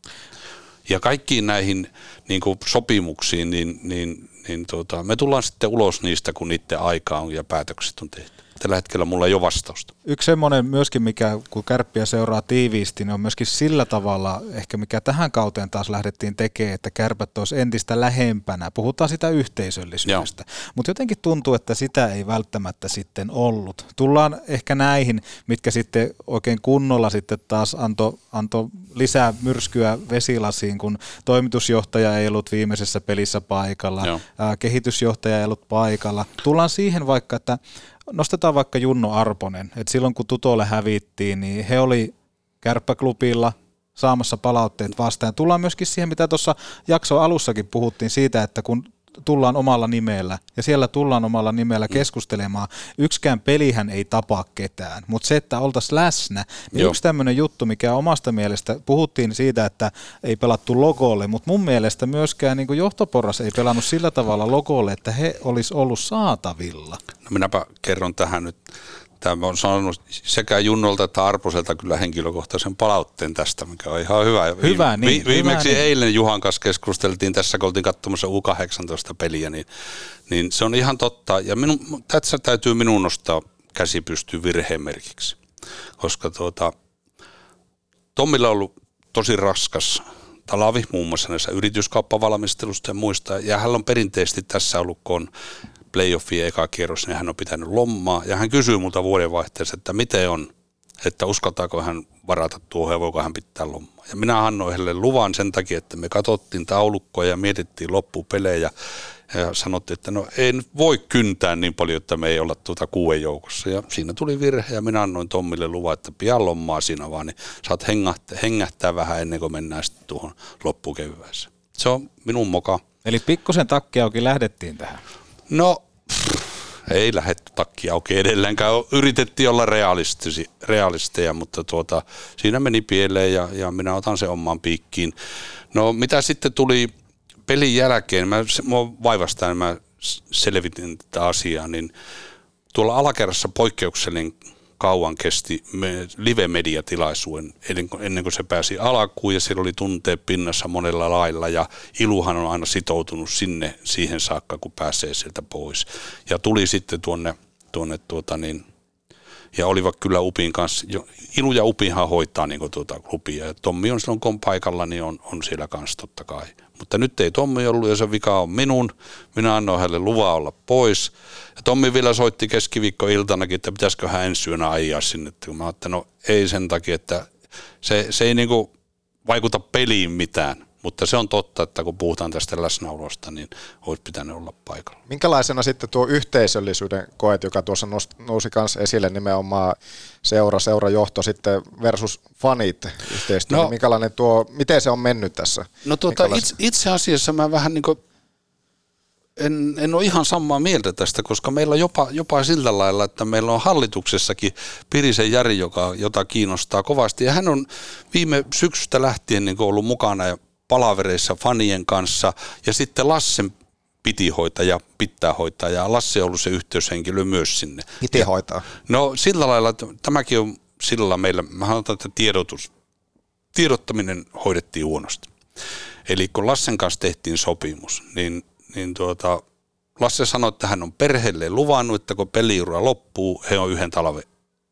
Ja kaikkiin näihin niin sopimuksiin, niin, niin, niin tota, me tullaan sitten ulos niistä, kun niiden aika on ja päätökset on tehty. Tällä hetkellä mulla ei ole vastausta. Yksi semmoinen myöskin, mikä kun kärppiä seuraa tiiviisti, niin on myöskin sillä tavalla, ehkä mikä tähän kauteen taas lähdettiin tekemään, että kärpät olisi entistä lähempänä. Puhutaan sitä yhteisöllisyydestä. Mutta jotenkin tuntuu, että sitä ei välttämättä sitten ollut. Tullaan ehkä näihin, mitkä sitten oikein kunnolla sitten taas antoi anto lisää myrskyä vesilasiin, kun toimitusjohtaja ei ollut viimeisessä pelissä paikalla, ää, kehitysjohtaja ei ollut paikalla. Tullaan siihen vaikka, että nostetaan vaikka Junno Arponen, että silloin kun Tutolle hävittiin, niin he oli kärppäklubilla saamassa palautteet vastaan. Tullaan myöskin siihen, mitä tuossa jakso alussakin puhuttiin siitä, että kun tullaan omalla nimellä ja siellä tullaan omalla nimellä mm. keskustelemaan. Yksikään pelihän ei tapaa ketään, mutta se, että oltaisiin läsnä, niin Joo. yksi tämmöinen juttu, mikä omasta mielestä, puhuttiin siitä, että ei pelattu logolle, mutta mun mielestä myöskään niin johtoporras ei pelannut sillä tavalla logolle, että he olisi ollut saatavilla. No minäpä kerron tähän nyt Tämä on saanut sekä Junnolta että Arposelta kyllä henkilökohtaisen palautteen tästä, mikä on ihan hyvä. Hyvä niin. Vi, viimeksi hyvä, niin. eilen Juhan kanssa keskusteltiin tässä, kun oltiin katsomassa U18-peliä, niin, niin se on ihan totta. Ja minun, tässä täytyy minun nostaa käsi pystyy virhemerkiksi, koska tuota, Tommilla on ollut tosi raskas talavi muun muassa näissä yrityskauppavalmistelusta ja muista. Ja hän on perinteisesti tässä ollut, kun on playoffien eka kierros, niin hän on pitänyt lommaa. Ja hän kysyy multa vuodenvaihteessa, että miten on, että uskaltaako hän varata tuohon ja voiko hän pitää lommaa. Ja minä annoin hänelle luvan sen takia, että me katsottiin taulukkoja ja mietittiin loppupelejä ja sanottiin, että no ei voi kyntää niin paljon, että me ei olla tuota kuuden joukossa. Ja siinä tuli virhe ja minä annoin Tommille luvan, että pian lommaa siinä vaan, niin saat hengähtää, hengähtää vähän ennen kuin mennään sitten tuohon loppukevyäänsä. Se on minun moka. Eli pikkusen takkiaukin lähdettiin tähän. No, ei lähetty takki auki edelleenkään. Yritettiin olla realisteja, mutta tuota, siinä meni pieleen ja, ja minä otan sen omaan piikkiin. No mitä sitten tuli pelin jälkeen, mä, mua vaivastaan, mä selvitin tätä asiaa, niin tuolla alakerrassa poikkeuksellinen kauan kesti live-mediatilaisuuden ennen, kuin se pääsi alkuun ja siellä oli tunteet pinnassa monella lailla ja Iluhan on aina sitoutunut sinne siihen saakka, kun pääsee sieltä pois. Ja tuli sitten tuonne, tuonne tuota niin, ja olivat kyllä Upin kanssa, Ilu ja Upihan hoitaa niin tuota klubia ja Tommi on silloin kun on paikalla, niin on, on siellä kanssa totta kai. Mutta nyt ei Tommi ollut ja se vika on minun. Minä annoin hänelle luva olla pois. Ja Tommi vielä soitti keskiviikkoiltanakin, että pitäisikö hän ensi yönä ajaa sinne. Mä ajattelin, no ei sen takia, että se, se ei niinku vaikuta peliin mitään. Mutta se on totta, että kun puhutaan tästä läsnäolosta, niin olisi pitänyt olla paikalla. Minkälaisena sitten tuo yhteisöllisyyden koet, joka tuossa nousi myös esille nimenomaan seura, seurajohto sitten versus fanit yhteistyö, no, minkälainen tuo, miten se on mennyt tässä? No tuota, itse, itse asiassa mä vähän niin kuin en, en ole ihan samaa mieltä tästä, koska meillä on jopa, jopa sillä lailla, että meillä on hallituksessakin Pirisen Jari, joka, jota kiinnostaa kovasti. Ja hän on viime syksystä lähtien niin ollut mukana palavereissa fanien kanssa ja sitten Lassen piti hoitaa ja pitää hoitaa ja Lasse on ollut se yhteyshenkilö myös sinne. Piti ja, hoitaa? No sillä lailla, tämäkin on sillä lailla meillä, mä sanotaan, että tiedotus, tiedottaminen hoidettiin huonosti. Eli kun Lassen kanssa tehtiin sopimus, niin, niin tuota, Lasse sanoi, että hän on perheelle luvannut, että kun peliura loppuu, he on yhden talven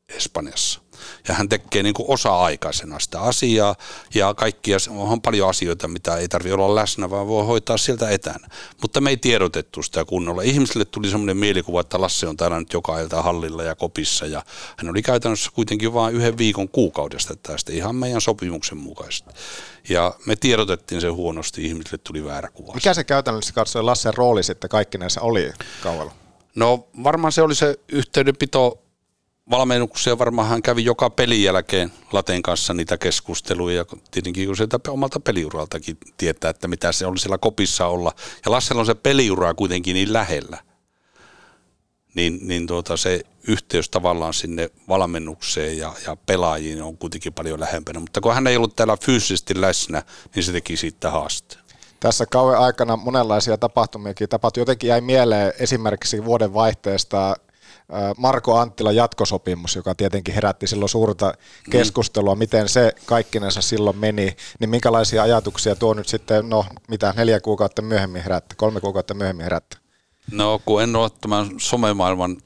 Espanjassa ja hän tekee niin kuin osa-aikaisena sitä asiaa ja kaikkia, on paljon asioita, mitä ei tarvitse olla läsnä, vaan voi hoitaa sieltä etänä. Mutta me ei tiedotettu sitä kunnolla. Ihmisille tuli semmoinen mielikuva, että Lasse on täällä nyt joka ilta hallilla ja kopissa ja hän oli käytännössä kuitenkin vain yhden viikon kuukaudesta tästä ihan meidän sopimuksen mukaisesti. Ja me tiedotettiin se huonosti, ihmisille tuli väärä kuva. Mikä se käytännössä katsoen Lassen rooli sitten kaikki näissä oli kaualla? No varmaan se oli se yhteydenpito valmennuksia varmaan hän kävi joka pelin jälkeen Laten kanssa niitä keskusteluja, tietenkin kun sieltä omalta peliuraltakin tietää, että mitä se oli siellä kopissa olla. Ja Lassella on se peliura kuitenkin niin lähellä. Niin, niin tuota, se yhteys tavallaan sinne valmennukseen ja, ja pelaajiin on kuitenkin paljon lähempänä. Mutta kun hän ei ollut täällä fyysisesti läsnä, niin se teki siitä haasteen. Tässä kauan aikana monenlaisia tapahtumiakin tapahtui. Jotenkin jäi mieleen esimerkiksi vuoden vaihteesta Marko Anttila jatkosopimus, joka tietenkin herätti silloin suurta keskustelua, miten se kaikkinensa silloin meni, niin minkälaisia ajatuksia tuo nyt sitten, no mitä neljä kuukautta myöhemmin herätti, kolme kuukautta myöhemmin herätti? No kun en ole tämän somemaailman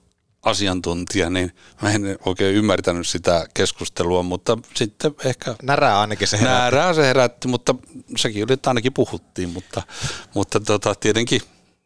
asiantuntija, niin mä en oikein ymmärtänyt sitä keskustelua, mutta sitten ehkä... Närää ainakin se herätti. Närää se herätti, mutta sekin oli, että ainakin puhuttiin, mutta, mutta tota, tietenkin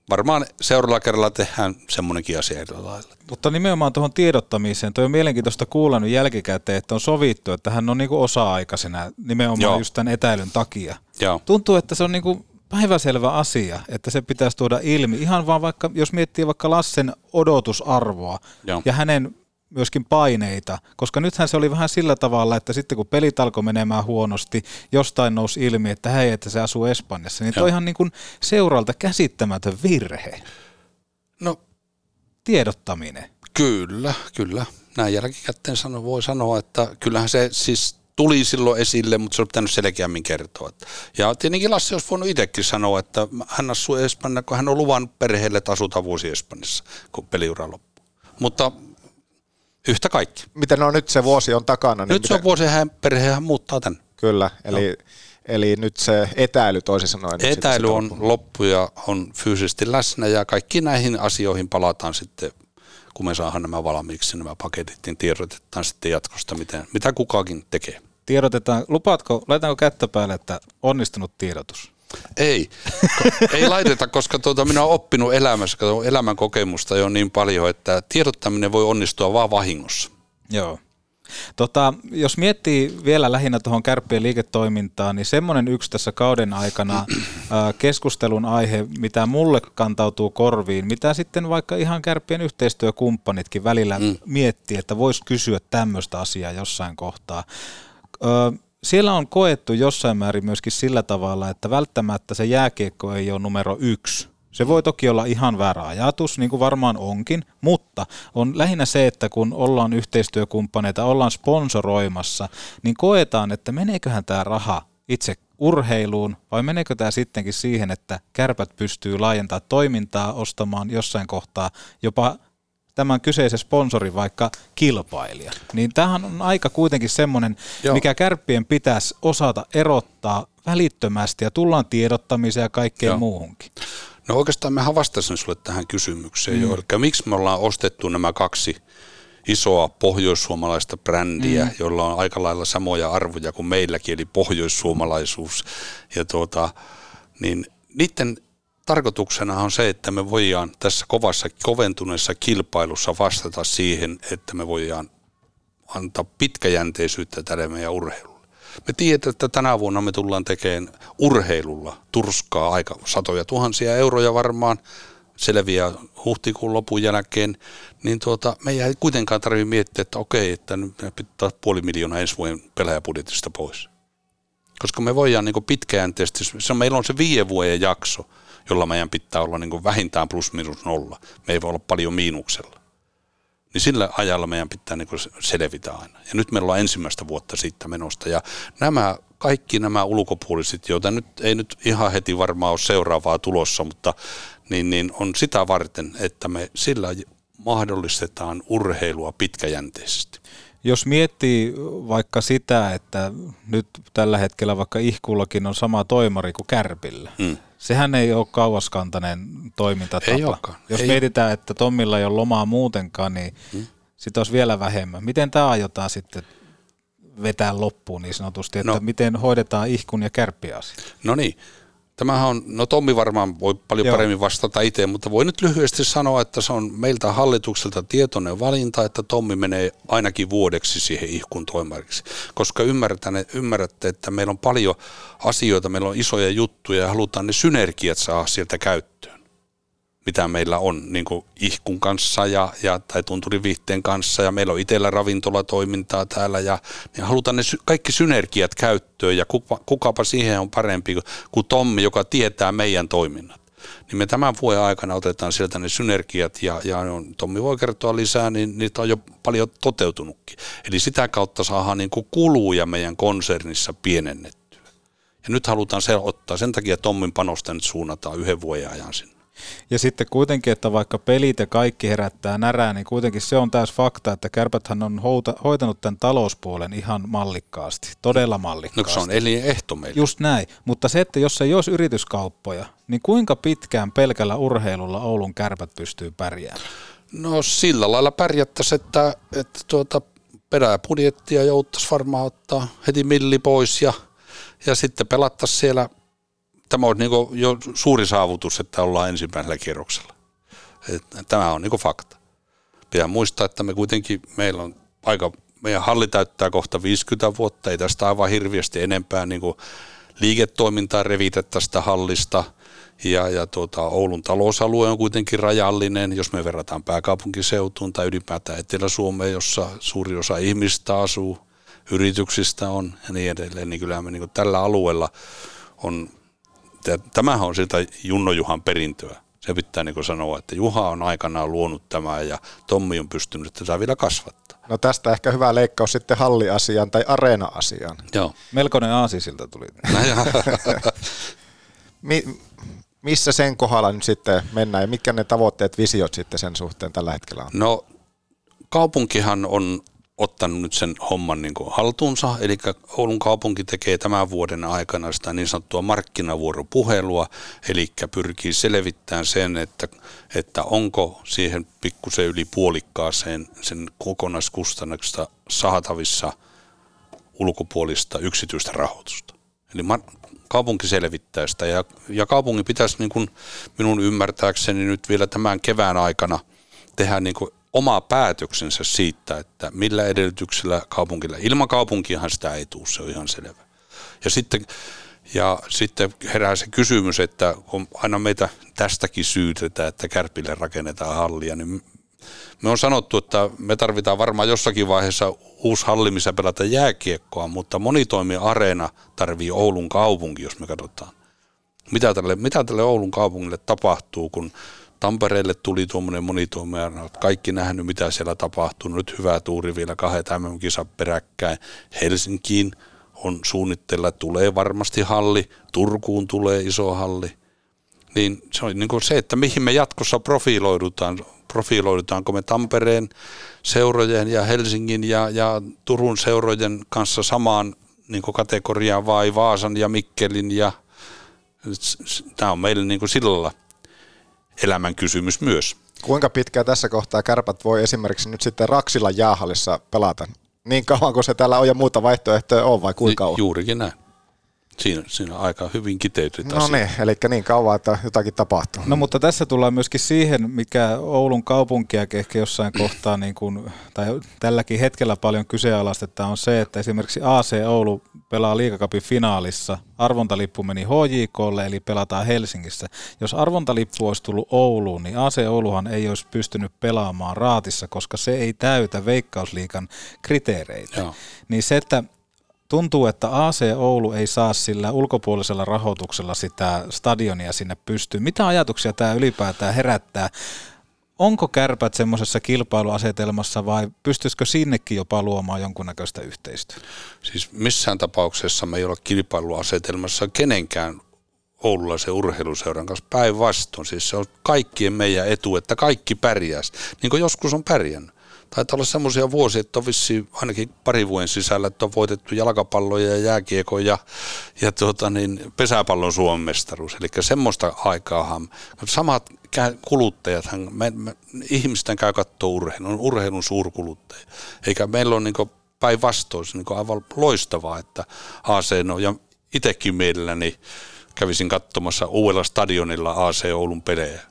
varmaan seuraavalla kerralla tehdään semmoinenkin asia eri lailla. Mutta nimenomaan tuohon tiedottamiseen, toi on mielenkiintoista kuulla nyt jälkikäteen, että on sovittu, että hän on niinku osa-aikaisena nimenomaan Joo. just tämän etäilyn takia. Joo. Tuntuu, että se on niinku päiväselvä asia, että se pitäisi tuoda ilmi. Ihan vaan vaikka, jos miettii vaikka Lassen odotusarvoa Joo. ja hänen myöskin paineita, koska nythän se oli vähän sillä tavalla, että sitten kun pelit alkoi menemään huonosti, jostain nousi ilmi, että hei, että se asuu Espanjassa, niin toi ihan niin kuin seuralta käsittämätön virhe. No. Tiedottaminen. Kyllä, kyllä. Näin jälkikäteen sano, voi sanoa, että kyllähän se siis tuli silloin esille, mutta se on pitänyt selkeämmin kertoa. Ja tietenkin Lassi olisi voinut itsekin sanoa, että hän asuu Espanjassa, kun hän on luvannut perheelle, että asutaan vuosi Espanjassa, kun peliura loppuu. Mutta yhtä kaikki. Miten no nyt se vuosi on takana? Niin nyt se on vuosi, hän perhehän muuttaa tänne. Kyllä, eli, no. eli nyt se etäily toisin sanoen. Etäily on loppu ja on fyysisesti läsnä ja kaikki näihin asioihin palataan sitten kun me saadaan nämä valmiiksi, nämä paketit, niin tiedotetaan sitten jatkosta, miten, mitä kukakin tekee tiedotetaan, lupaatko, laitetaanko kättä päälle, että onnistunut tiedotus? Ei, ei laiteta, koska tuota, minä olen oppinut elämässä, elämän kokemusta jo niin paljon, että tiedottaminen voi onnistua vaan vahingossa. Joo. Tota, jos miettii vielä lähinnä tuohon kärppien liiketoimintaan, niin semmoinen yksi tässä kauden aikana ää, keskustelun aihe, mitä mulle kantautuu korviin, mitä sitten vaikka ihan kärppien yhteistyökumppanitkin välillä mm. miettii, että voisi kysyä tämmöistä asiaa jossain kohtaa. Ö, siellä on koettu jossain määrin myöskin sillä tavalla, että välttämättä se jääkiekko ei ole numero yksi. Se voi toki olla ihan väärä ajatus, niin kuin varmaan onkin, mutta on lähinnä se, että kun ollaan yhteistyökumppaneita, ollaan sponsoroimassa, niin koetaan, että meneeköhän tämä raha itse urheiluun vai meneekö tämä sittenkin siihen, että kärpät pystyy laajentamaan toimintaa, ostamaan jossain kohtaa jopa tämän kyseisen sponsorin vaikka kilpailija. Niin tämähän on aika kuitenkin semmoinen, Joo. mikä kärppien pitäisi osata erottaa välittömästi ja tullaan tiedottamiseen ja kaikkeen Joo. muuhunkin. No oikeastaan mehän vastasin sulle tähän kysymykseen mm. jo. Eli miksi me ollaan ostettu nämä kaksi isoa pohjoissuomalaista brändiä, mm. joilla on aika lailla samoja arvoja kuin meilläkin, eli pohjoissuomalaisuus. Ja tuota, niin niiden tarkoituksena on se, että me voidaan tässä kovassa koventuneessa kilpailussa vastata siihen, että me voidaan antaa pitkäjänteisyyttä tälle meidän urheilulle. Me tiedetään, että tänä vuonna me tullaan tekemään urheilulla turskaa aika satoja tuhansia euroja varmaan selviä huhtikuun lopun jälkeen, niin tuota, me ei kuitenkaan tarvitse miettiä, että okei, että nyt pitää puoli miljoonaa ensi vuoden pelaajabudjetista pois. Koska me voidaan niin pitkäjänteisesti, se meillä on se viiden vuoden jakso, jolla meidän pitää olla niin kuin vähintään plus minus nolla. Me ei voi olla paljon miinuksella. Niin sillä ajalla meidän pitää niin kuin selvitä aina. Ja nyt meillä on ensimmäistä vuotta siitä menosta. Ja nämä, kaikki nämä ulkopuoliset, joita nyt ei nyt ihan heti varmaan ole seuraavaa tulossa, mutta niin, niin on sitä varten, että me sillä mahdollistetaan urheilua pitkäjänteisesti. Jos miettii vaikka sitä, että nyt tällä hetkellä vaikka ihkullakin on sama toimari kuin Kärpillä, hmm sehän ei ole kauaskantainen toimintatapa. Ei olekaan. Jos ei. mietitään, että Tommilla ei ole lomaa muutenkaan, niin hmm. sitä olisi vielä vähemmän. Miten tämä aiotaan sitten vetää loppuun niin sanotusti, että no. miten hoidetaan ihkun ja kärppiasia? No niin, Tämähän on, no Tommi varmaan voi paljon Joo. paremmin vastata itse, mutta voi nyt lyhyesti sanoa, että se on meiltä hallitukselta tietoinen valinta, että Tommi menee ainakin vuodeksi siihen ihkun toimariksi. Koska ymmärrätte, että meillä on paljon asioita, meillä on isoja juttuja ja halutaan ne synergiat saada sieltä käyttöön mitä meillä on niin kuin ihkun kanssa ja, ja, tai tunturiviihteen kanssa ja meillä on itsellä ravintolatoimintaa täällä ja niin halutaan ne kaikki synergiat käyttöön ja kuka, kukapa siihen on parempi kuin, kuin Tommi, joka tietää meidän toiminnat. Niin me tämän vuoden aikana otetaan sieltä ne synergiat ja, ja on, Tommi voi kertoa lisää, niin niitä on jo paljon toteutunutkin. Eli sitä kautta saadaan niin kuin kuluja meidän konsernissa pienennettyä. Ja nyt halutaan se ottaa, sen takia Tommin panosta nyt suunnataan yhden vuoden ajan sinne. Ja sitten kuitenkin, että vaikka pelit ja kaikki herättää närää, niin kuitenkin se on täys fakta, että Kärpäthän on houta, hoitanut tämän talouspuolen ihan mallikkaasti, todella mallikkaasti. No se on elinehto meille. Just näin, mutta se, että jos ei olisi yrityskauppoja, niin kuinka pitkään pelkällä urheilulla Oulun kärpät pystyy pärjäämään? No sillä lailla pärjättäisiin, että, että tuota, peräbudjettia jouttaisi varmaan ottaa heti milli pois ja, ja sitten pelattaisiin siellä. Tämä on niin jo suuri saavutus, että ollaan ensimmäisellä kierroksella. Tämä on niin fakta. Pitää muistaa, että me kuitenkin, meillä on aika, meidän halli täyttää kohta 50 vuotta, ei tästä aivan hirviästi enempää niin liiketoimintaa revitä tästä hallista – ja, ja tuota, Oulun talousalue on kuitenkin rajallinen, jos me verrataan pääkaupunkiseutuun tai ylipäätään Etelä-Suomeen, jossa suuri osa ihmistä asuu, yrityksistä on ja niin edelleen, niin kyllä me niin tällä alueella on, tämähän on sitä Junno Juhan perintöä. Se pitää niin sanoa, että Juha on aikanaan luonut tämä ja Tommi on pystynyt tätä vielä kasvattaa. No tästä ehkä hyvä leikkaus sitten halliasiaan tai areena-asiaan. Joo. Melkoinen aasisilta tuli. Mi- missä sen kohdalla nyt sitten mennään ja mitkä ne tavoitteet, visiot sitten sen suhteen tällä hetkellä on? No kaupunkihan on ottanut nyt sen homman niin kuin haltuunsa, eli Oulun kaupunki tekee tämän vuoden aikana sitä niin sanottua markkinavuoropuhelua, eli pyrkii selvittämään sen, että, että onko siihen pikkusen yli puolikkaaseen sen kokonaiskustannuksesta saatavissa ulkopuolista yksityistä rahoitusta. Eli kaupunki selvittää sitä. Ja, ja kaupungin pitäisi niin kuin minun ymmärtääkseni nyt vielä tämän kevään aikana tehdä niin kuin oma päätöksensä siitä, että millä edellytyksellä kaupunkilla, ilman kaupunkiahan sitä ei tule, se on ihan selvä. Ja sitten, ja sitten herää se kysymys, että kun aina meitä tästäkin syytetään, että Kärpille rakennetaan hallia, niin me on sanottu, että me tarvitaan varmaan jossakin vaiheessa uusi halli, missä pelata jääkiekkoa, mutta monitoimi-areena tarvii Oulun kaupunki, jos me katsotaan. Mitä tälle, mitä tälle Oulun kaupungille tapahtuu, kun Tampereelle tuli tuommoinen monitoimiarena, kaikki nähnyt, mitä siellä tapahtuu. Nyt hyvä tuuri vielä kahdet MM-kisa peräkkäin. Helsinkiin on suunnitteilla, tulee varmasti halli, Turkuun tulee iso halli. Niin se on niin kuin se, että mihin me jatkossa profiloidutaan profiloidutaanko me Tampereen seurojen ja Helsingin ja, ja Turun seurojen kanssa samaan niin kategoriaan vai Vaasan ja Mikkelin ja tämä on meille niin sillä elämän kysymys myös. Kuinka pitkään tässä kohtaa kärpät voi esimerkiksi nyt sitten Raksilla jäähallissa pelata? Niin kauan kuin se täällä on ja muuta vaihtoehtoja on vai kuinka kauan? Juurikin näin siinä, siinä aika hyvin kiteytyy. No niin, eli niin kauan, että jotakin tapahtuu. No mutta tässä tullaan myöskin siihen, mikä Oulun kaupunkia ehkä jossain kohtaa, niin kuin, tai tälläkin hetkellä paljon kyseenalaistetaan, on se, että esimerkiksi AC Oulu pelaa liikakapin finaalissa. Arvontalippu meni HJKlle, eli pelataan Helsingissä. Jos arvontalippu olisi tullut Ouluun, niin AC Ouluhan ei olisi pystynyt pelaamaan raatissa, koska se ei täytä Veikkausliikan kriteereitä. Joo. Niin se, että tuntuu, että AC Oulu ei saa sillä ulkopuolisella rahoituksella sitä stadionia sinne pystyyn. Mitä ajatuksia tämä ylipäätään herättää? Onko kärpät semmoisessa kilpailuasetelmassa vai pystyisikö sinnekin jopa luomaan jonkunnäköistä yhteistyötä? Siis missään tapauksessa me ei ole kilpailuasetelmassa kenenkään oululaisen urheiluseuran kanssa päinvastoin. Siis se on kaikkien meidän etu, että kaikki pärjäisi, niin kuin joskus on pärjännyt. Taitaa olla semmoisia vuosia, että on vissi ainakin pari vuoden sisällä, että on voitettu jalkapalloja ja jääkiekko ja, ja tuota niin, pesäpallon Suomen mestaruus. Eli semmoista aikaahan, samat kuluttajat, me, me, ihmisten käy katsoa urheilun, on urheilun suurkuluttaja. Eikä meillä ole niin päinvastoin niin aivan loistavaa, että AC no, ja itsekin mielelläni kävisin katsomassa uudella stadionilla AC Oulun pelejä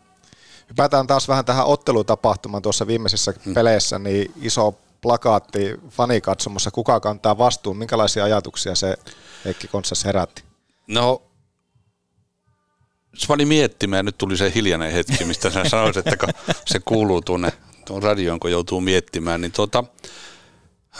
Hypätään taas vähän tähän ottelutapahtumaan tuossa viimeisessä hmm. peleissä, niin iso plakaatti fanikatsomossa, kuka kantaa vastuun, minkälaisia ajatuksia se Heikki Konssas herätti? No, se pani miettimään, nyt tuli se hiljainen hetki, mistä sä sanoit, että kun se kuuluu tuonne tuon radioon, kun joutuu miettimään, niin tuota,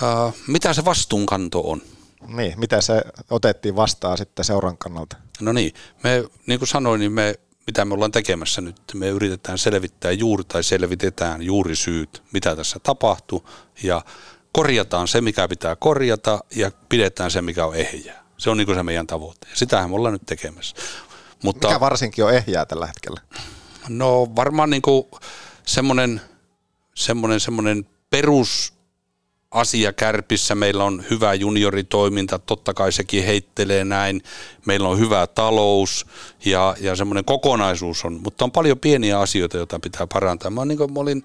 uh, mitä se vastuunkanto on? Niin, mitä se otettiin vastaan sitten seuran kannalta? No niin, me, niin kuin sanoin, niin me mitä me ollaan tekemässä nyt. Me yritetään selvittää juuri tai selvitetään juuri syyt, mitä tässä tapahtuu ja korjataan se, mikä pitää korjata ja pidetään se, mikä on ehjää. Se on niin se meidän tavoite. Ja sitähän me ollaan nyt tekemässä. Mutta, mikä varsinkin on ehjää tällä hetkellä? No varmaan niin semmoinen, semmoinen, semmoinen perus asia kärpissä, meillä on hyvä junioritoiminta, totta kai sekin heittelee näin, meillä on hyvä talous ja, ja semmoinen kokonaisuus on, mutta on paljon pieniä asioita, joita pitää parantaa. Mä, niin kuin, mä olin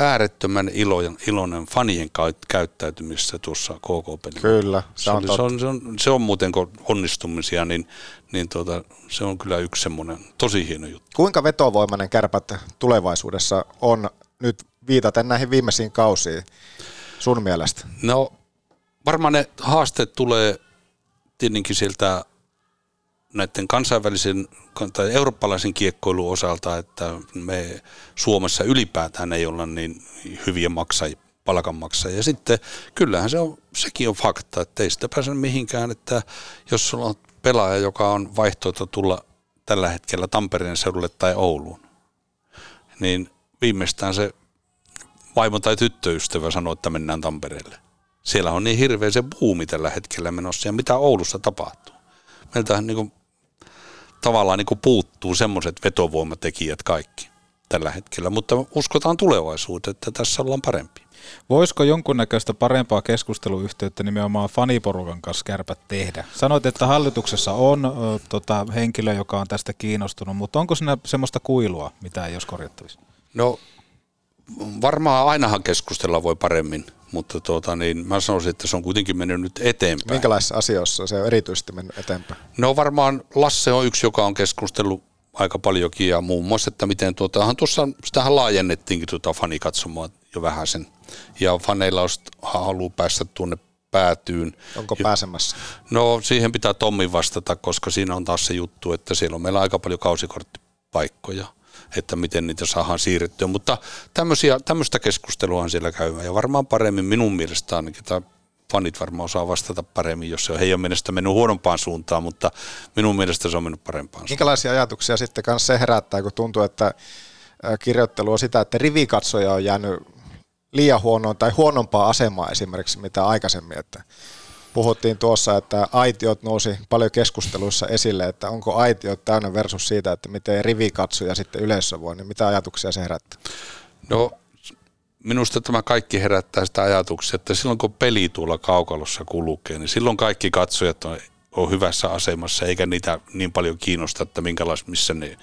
äärettömän iloinen, iloinen fanien käyttäytymisestä tuossa KK-pelillä. Kyllä, se, se, on, se, on, se, on, se on muuten, kun onnistumisia, niin, niin tuota, se on kyllä yksi semmoinen tosi hieno juttu. Kuinka vetovoimainen kärpät tulevaisuudessa on nyt viitaten näihin viimeisiin kausiin sun mielestä? No varmaan ne haasteet tulee tietenkin sieltä näiden kansainvälisen tai eurooppalaisen kiekkoilun osalta, että me Suomessa ylipäätään ei olla niin hyviä maksajia, palkanmaksajia. Ja sitten kyllähän se on, sekin on fakta, että ei sitä pääse mihinkään, että jos sulla on pelaaja, joka on vaihtoehto tulla tällä hetkellä Tampereen seudulle tai Ouluun, niin viimeistään se vaimo tai tyttöystävä sanoo, että mennään Tampereelle. Siellä on niin hirveä se buumi tällä hetkellä menossa ja mitä Oulussa tapahtuu. Meiltähän niin kuin, tavallaan niin kuin puuttuu semmoiset vetovoimatekijät kaikki tällä hetkellä, mutta uskotaan tulevaisuuteen, että tässä ollaan parempi. Voisiko jonkunnäköistä parempaa keskusteluyhteyttä nimenomaan faniporukan kanssa kärpät tehdä? Sanoit, että hallituksessa on ö, tota, henkilö, joka on tästä kiinnostunut, mutta onko siinä semmoista kuilua, mitä ei olisi korjattavissa? No varmaan ainahan keskustella voi paremmin, mutta tuota, niin mä sanoisin, että se on kuitenkin mennyt nyt eteenpäin. Minkälaisissa asioissa se on erityisesti mennyt eteenpäin? No varmaan Lasse on yksi, joka on keskustellut aika paljonkin ja muun muassa, että miten tuota, tuossa, sitähän laajennettiinkin tuota fanikatsomaa jo vähän sen. Ja faneilla olisi haluaa päästä tuonne päätyyn. Onko pääsemässä? No siihen pitää Tommi vastata, koska siinä on taas se juttu, että siellä on meillä aika paljon kausikorttipaikkoja että miten niitä saadaan siirrettyä. Mutta tämmöistä keskustelua on siellä käymään ja varmaan paremmin minun mielestä ainakin, tai fanit varmaan osaa vastata paremmin, jos se on heidän mielestä mennyt huonompaan suuntaan, mutta minun mielestä se on mennyt parempaan suuntaan. Minkälaisia ajatuksia sitten kanssa se herättää, kun tuntuu, että kirjoittelu on sitä, että rivikatsoja on jäänyt liian huonoon tai huonompaa asemaa esimerkiksi mitä aikaisemmin, että puhuttiin tuossa, että aitiot nousi paljon keskusteluissa esille, että onko aitiot täynnä versus siitä, että miten rivikatsoja sitten yleisössä voi, niin mitä ajatuksia se herättää? No minusta tämä kaikki herättää sitä ajatuksia, että silloin kun peli tuolla kaukalossa kulkee, niin silloin kaikki katsojat on, on hyvässä asemassa, eikä niitä niin paljon kiinnosta, että minkälais, missä ne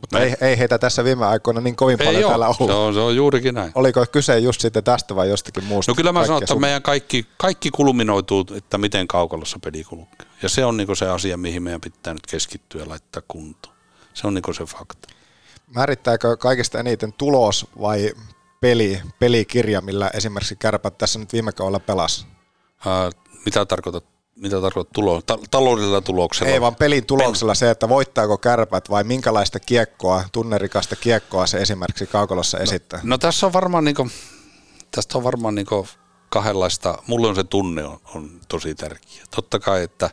mutta ei, ei heitä tässä viime aikoina niin kovin ei paljon ole. täällä ollut. Se on, se on juurikin näin. Oliko kyse just sitten tästä vai jostakin muusta? No kyllä mä sanon, että sun... meidän kaikki, kaikki kulminoituu, että miten kaukalossa peli kulkee. Ja se on niin se asia, mihin meidän pitää nyt keskittyä ja laittaa kuntoon. Se on niin se fakta. Määrittääkö kaikista eniten tulos vai peli, pelikirja, millä esimerkiksi kärpät tässä nyt viime kaudella pelasi? Uh, mitä tarkoitat mitä tarkoittaa tulo, ta- taloudellisella tuloksella? Ei vaan pelin tuloksella se, että voittaako kärpät vai minkälaista kiekkoa, tunnerikasta kiekkoa se esimerkiksi kaukolossa no, esittää? No tässä on varmaan niinku, tästä on varmaan niinku kahdenlaista, mulle on se tunne on, on tosi tärkeä. Totta kai, että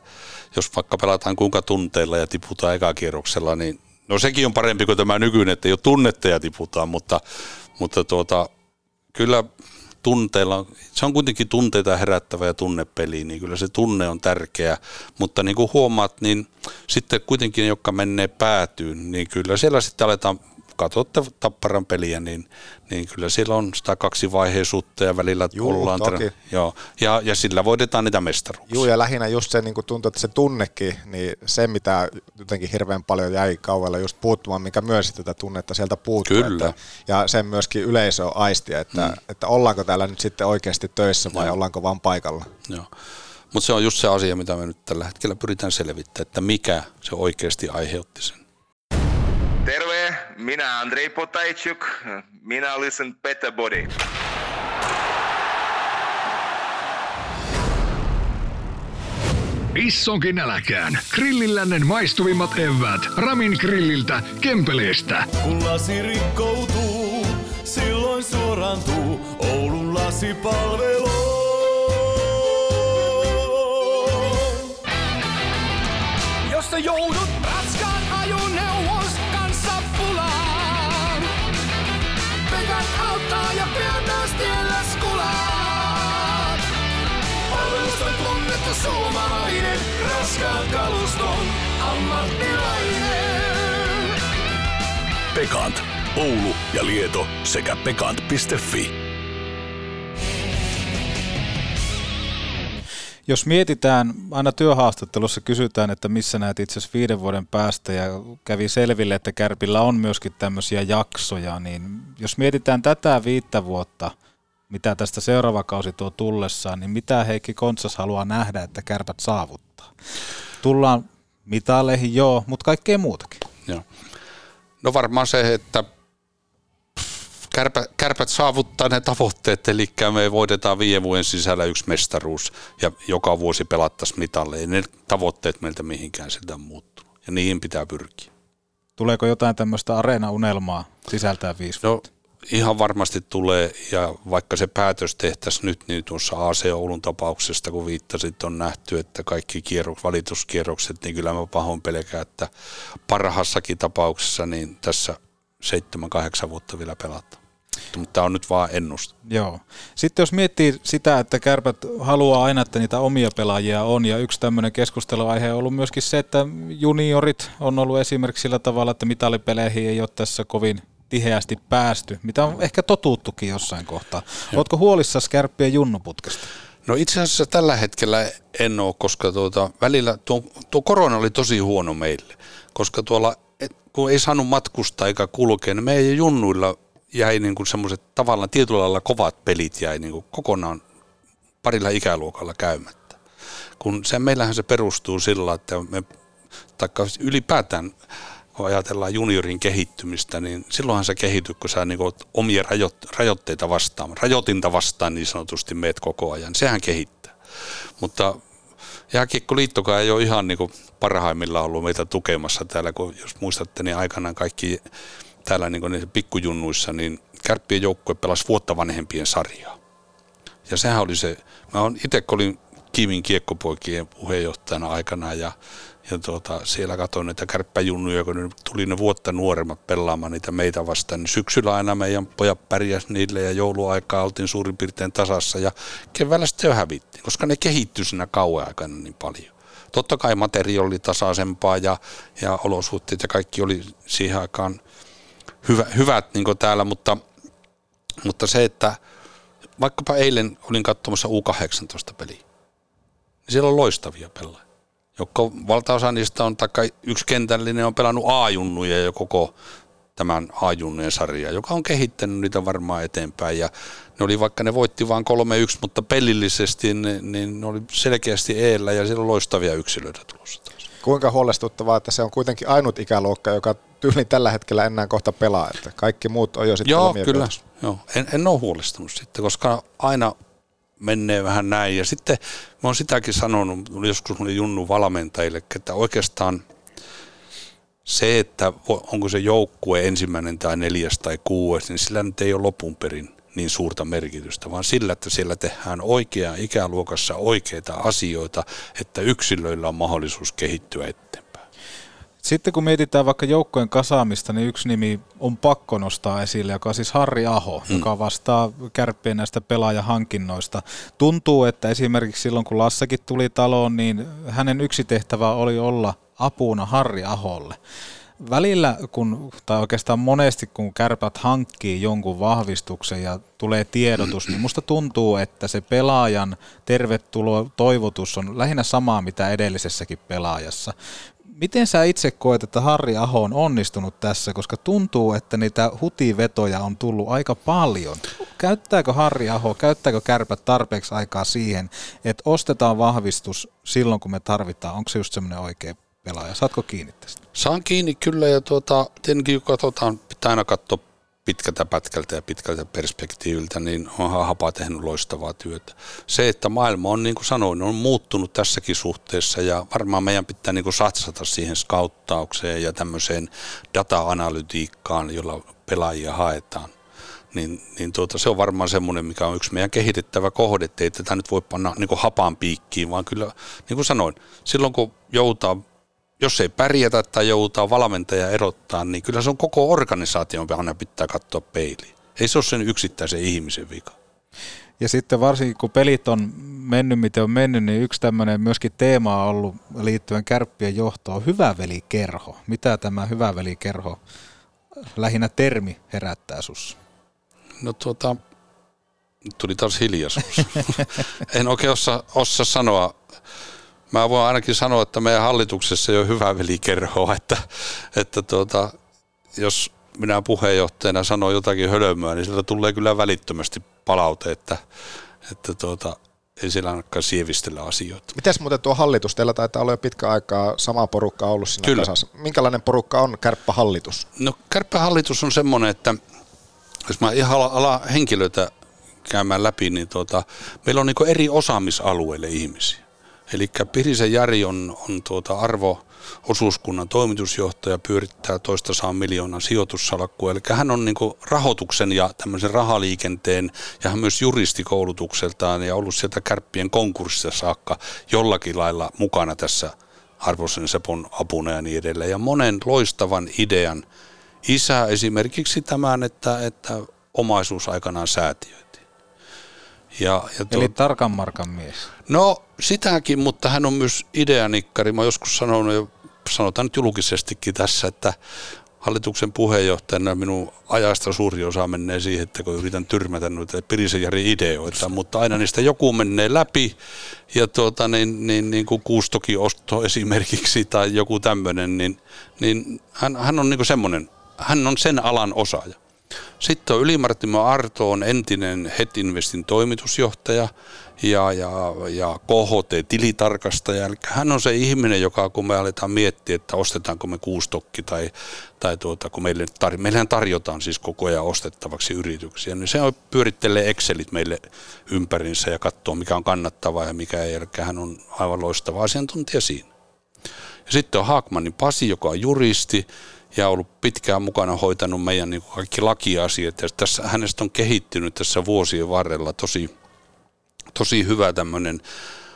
jos vaikka pelataan kuinka tunteilla ja tiputaan ekakierroksella, niin no sekin on parempi kuin tämä nykyinen, että ei ole tunnetta ja tiputaan, mutta, mutta tuota, kyllä tunteilla, se on kuitenkin tunteita herättävä ja tunnepeli, niin kyllä se tunne on tärkeä, mutta niin kuin huomaat, niin sitten kuitenkin, jotka menee päätyyn, niin kyllä siellä sitten aletaan katsotte Tapparan peliä, niin, niin kyllä siellä on sitä kaksivaiheisuutta ja välillä Juu, ollaan. Toki. joo, ja, ja sillä voitetaan niitä mestaruuksia. Joo, ja lähinnä just se niin kuin tuntuu, että se tunnekin, niin se mitä jotenkin hirveän paljon jäi kauella just puuttumaan, mikä myös tätä tunnetta sieltä puuttuu. Kyllä. Että, ja sen myöskin yleisö aistia, että, mm. että ollaanko täällä nyt sitten oikeasti töissä vai joo. ollaanko vaan paikalla. Joo. Mutta se on just se asia, mitä me nyt tällä hetkellä pyritään selvittämään, että mikä se oikeasti aiheutti sen. Minä Andrei Potajczuk, minä olisin Better Body. Issonkin äläkään. Grillillännen maistuvimmat evät. Ramin grilliltä, Kempeleestä. Kun lasi rikkoutuu, silloin suorantuu Oulun lasipalvelu. Jos sä joudut suomalainen, raskaan kaluston ammattilainen. Pekant. Oulu ja Lieto sekä pekant.fi. Jos mietitään, aina työhaastattelussa kysytään, että missä näet itse asiassa viiden vuoden päästä ja kävi selville, että Kärpillä on myöskin tämmöisiä jaksoja, niin jos mietitään tätä viittä vuotta, mitä tästä seuraava kausi tuo tullessaan, niin mitä Heikki Kontsas haluaa nähdä, että Kärpät saavuttaa? Tullaan mitaleihin, joo, mutta kaikkea muutakin. Joo. No varmaan se, että kärpä, kärpät saavuttaa ne tavoitteet, eli me voitetaan viiden vuoden sisällä yksi mestaruus ja joka vuosi pelattaisiin mitalle. Ei ne tavoitteet meiltä mihinkään sitä muuttunut ja niihin pitää pyrkiä. Tuleeko jotain tämmöistä areena-unelmaa sisältää viisi no, ihan varmasti tulee, ja vaikka se päätös tehtäisiin nyt, niin tuossa AC Oulun tapauksesta, kun viittasit, on nähty, että kaikki kierrok, valituskierrokset, niin kyllä mä pahoin pelkään, että parhaassakin tapauksessa niin tässä 7-8 vuotta vielä pelataan. Mutta tämä on nyt vaan ennuste. Joo. Sitten jos miettii sitä, että kärpät haluaa aina, että niitä omia pelaajia on, ja yksi tämmöinen keskusteluaihe on ollut myöskin se, että juniorit on ollut esimerkiksi sillä tavalla, että mitalipeleihin ei ole tässä kovin tiheästi päästy, mitä on ehkä totuuttukin jossain kohtaa. Joo. Oletko huolissa kärppien junnuputkesta? No itse asiassa tällä hetkellä en ole, koska tuota, välillä tuo, tuo korona oli tosi huono meille, koska tuolla kun ei saanut matkustaa eikä kulkea, niin meidän junnuilla jäi niin kuin semmoiset tavallaan tietyllä lailla kovat pelit jäi niin kuin kokonaan parilla ikäluokalla käymättä. Kun se, meillähän se perustuu sillä, että me, taikka ylipäätään kun ajatellaan juniorin kehittymistä, niin silloinhan se kehittyy, kun sä niin omia rajoitteita vastaan, rajoitinta vastaan niin sanotusti meet koko ajan. Sehän kehittää. Mutta Jääkiekkoliittokaan ei ole ihan niin parhaimmillaan ollut meitä tukemassa täällä, kun jos muistatte, niin aikanaan kaikki täällä niin niissä pikkujunnuissa, niin kärppien joukkue pelasi vuotta vanhempien sarjaa. Ja sehän oli se, mä itse olin Kimin kiekkopoikien puheenjohtajana aikana ja, ja tuota, siellä katsoin näitä kärppäjunnuja, kun ne tuli ne vuotta nuoremmat pelaamaan niitä meitä vastaan, niin syksyllä aina meidän pojat pärjäs niille ja jouluaikaa oltiin suurin piirtein tasassa ja keväällä sitten jo hävittiin, koska ne kehittyi siinä kauan aikana niin paljon. Totta kai materiaali oli tasaisempaa ja, ja olosuhteet ja kaikki oli siihen aikaan hyvä, hyvät niin täällä, mutta, mutta se, että vaikkapa eilen olin katsomassa U18-peliä, niin siellä on loistavia pelaajia. Joko valtaosa niistä on, taikka yksi kentällinen on pelannut A-junnuja jo koko tämän A-junnujen sarja, joka on kehittänyt niitä varmaan eteenpäin. Ja ne oli, vaikka ne voitti vain 3-1, mutta pelillisesti ne, niin ne oli selkeästi eellä ja siellä on loistavia yksilöitä tulossa taas. Kuinka huolestuttavaa, että se on kuitenkin ainut ikäluokka, joka tyyli tällä hetkellä enää kohta pelaa, että kaikki muut on jo sitten Joo, kyllä. Joo. En, en ole huolestunut sitten, koska aina menee vähän näin. Ja sitten mä oon sitäkin sanonut, joskus mulle Junnu valmentajille, että oikeastaan se, että onko se joukkue ensimmäinen tai neljäs tai kuudes, niin sillä nyt ei ole lopun perin niin suurta merkitystä, vaan sillä, että siellä tehdään oikea ikäluokassa oikeita asioita, että yksilöillä on mahdollisuus kehittyä eteenpäin. Sitten kun mietitään vaikka joukkojen kasaamista, niin yksi nimi on pakko nostaa esille, joka on siis Harri Aho, mm. joka vastaa kärppien näistä pelaajahankinnoista. Tuntuu, että esimerkiksi silloin kun Lassakin tuli taloon, niin hänen yksi tehtävä oli olla apuna Harri Aholle välillä, kun, tai oikeastaan monesti kun kärpät hankkii jonkun vahvistuksen ja tulee tiedotus, niin musta tuntuu, että se pelaajan tervetulo toivotus on lähinnä samaa mitä edellisessäkin pelaajassa. Miten sä itse koet, että Harri Aho on onnistunut tässä, koska tuntuu, että niitä hutivetoja on tullut aika paljon. Käyttääkö Harri Aho, käyttääkö kärpät tarpeeksi aikaa siihen, että ostetaan vahvistus silloin, kun me tarvitaan? Onko se just semmoinen oikea pelaaja. Saatko kiinni tästä? Saan kiinni kyllä ja tuota, tietenkin katsotaan, pitää aina katsoa pitkältä pätkältä ja pitkältä perspektiiviltä, niin on Hapa tehnyt loistavaa työtä. Se, että maailma on, niin kuin sanoin, on muuttunut tässäkin suhteessa ja varmaan meidän pitää niin kuin satsata siihen skauttaukseen ja tämmöiseen data-analytiikkaan, jolla pelaajia haetaan. Niin, niin tuota, se on varmaan semmoinen, mikä on yksi meidän kehitettävä kohde, että ei tätä nyt voi panna niin kuin hapan piikkiin, vaan kyllä, niin kuin sanoin, silloin kun joutaa jos ei pärjätä tai joutaa valmentaja erottaa, niin kyllä se on koko organisaation aina pitää katsoa peiliin. Ei se ole sen yksittäisen ihmisen vika. Ja sitten varsinkin kun pelit on mennyt miten on mennyt, niin yksi tämmöinen myöskin teema on ollut liittyen kärppien johtoon, hyvä velikerho. Mitä tämä hyvä velikerho lähinnä termi herättää sussa? No tuota, tuli taas hiljaisuus. en oikein osaa, osaa sanoa. Mä voin ainakin sanoa, että meidän hallituksessa ei ole hyvä velikerhoa, että, että tuota, jos minä puheenjohtajana sanon jotakin hölmöä, niin sieltä tulee kyllä välittömästi palaute, että, että tuota, ei siellä ainakaan sievistellä asioita. Mites muuten tuo hallitus? Teillä taitaa olla jo pitkä aikaa sama porukka ollut siinä Kyllä. kasassa. Minkälainen porukka on kärppähallitus? No kärppähallitus on semmoinen, että jos mä ihan ala henkilöitä käymään läpi, niin tuota, meillä on niin eri osaamisalueille ihmisiä. Eli Pirisen Jari on, on tuota arvo osuuskunnan toimitusjohtaja, pyörittää toista saa miljoonan sijoitussalkkua. Eli hän on niin rahoituksen ja tämmöisen rahaliikenteen ja hän myös juristikoulutukseltaan ja ollut sieltä kärppien konkurssissa saakka jollakin lailla mukana tässä arvoisen Sepon apuna ja niin edelleen. Ja monen loistavan idean isä esimerkiksi tämän, että, että omaisuus aikanaan säätiöitiin. Ja, ja Eli tarkan markan mies. No sitäkin, mutta hän on myös ideanikkari. Mä joskus sanonut jo, sanotaan nyt julkisestikin tässä, että hallituksen puheenjohtajana minun ajasta suuri osa menee siihen, että kun yritän tyrmätä noita Pirisen Jari ideoita, mutta aina niistä joku menee läpi ja tuota, niin, niin, niin kuin kuustoki osto esimerkiksi tai joku tämmöinen, niin, niin hän, hän on niin semmoinen, hän on sen alan osaaja. Sitten on Ylimarttimo Arto on entinen Het Investin toimitusjohtaja ja, ja, ja KHT-tilitarkastaja. Eli hän on se ihminen, joka kun me aletaan miettiä, että ostetaanko me kuustokki tai, tai tuota, kun meille tar- meillähän tarjotaan siis koko ajan ostettavaksi yrityksiä, niin se on, pyörittelee Excelit meille ympärinsä ja katsoo mikä on kannattavaa ja mikä ei. Eli hän on aivan loistava asiantuntija siinä. Ja sitten on Haakmanin Pasi, joka on juristi ja ollut pitkään mukana hoitanut meidän niin kaikki lakiasiat. Ja tässä, hänestä on kehittynyt tässä vuosien varrella tosi, tosi hyvä tämmöinen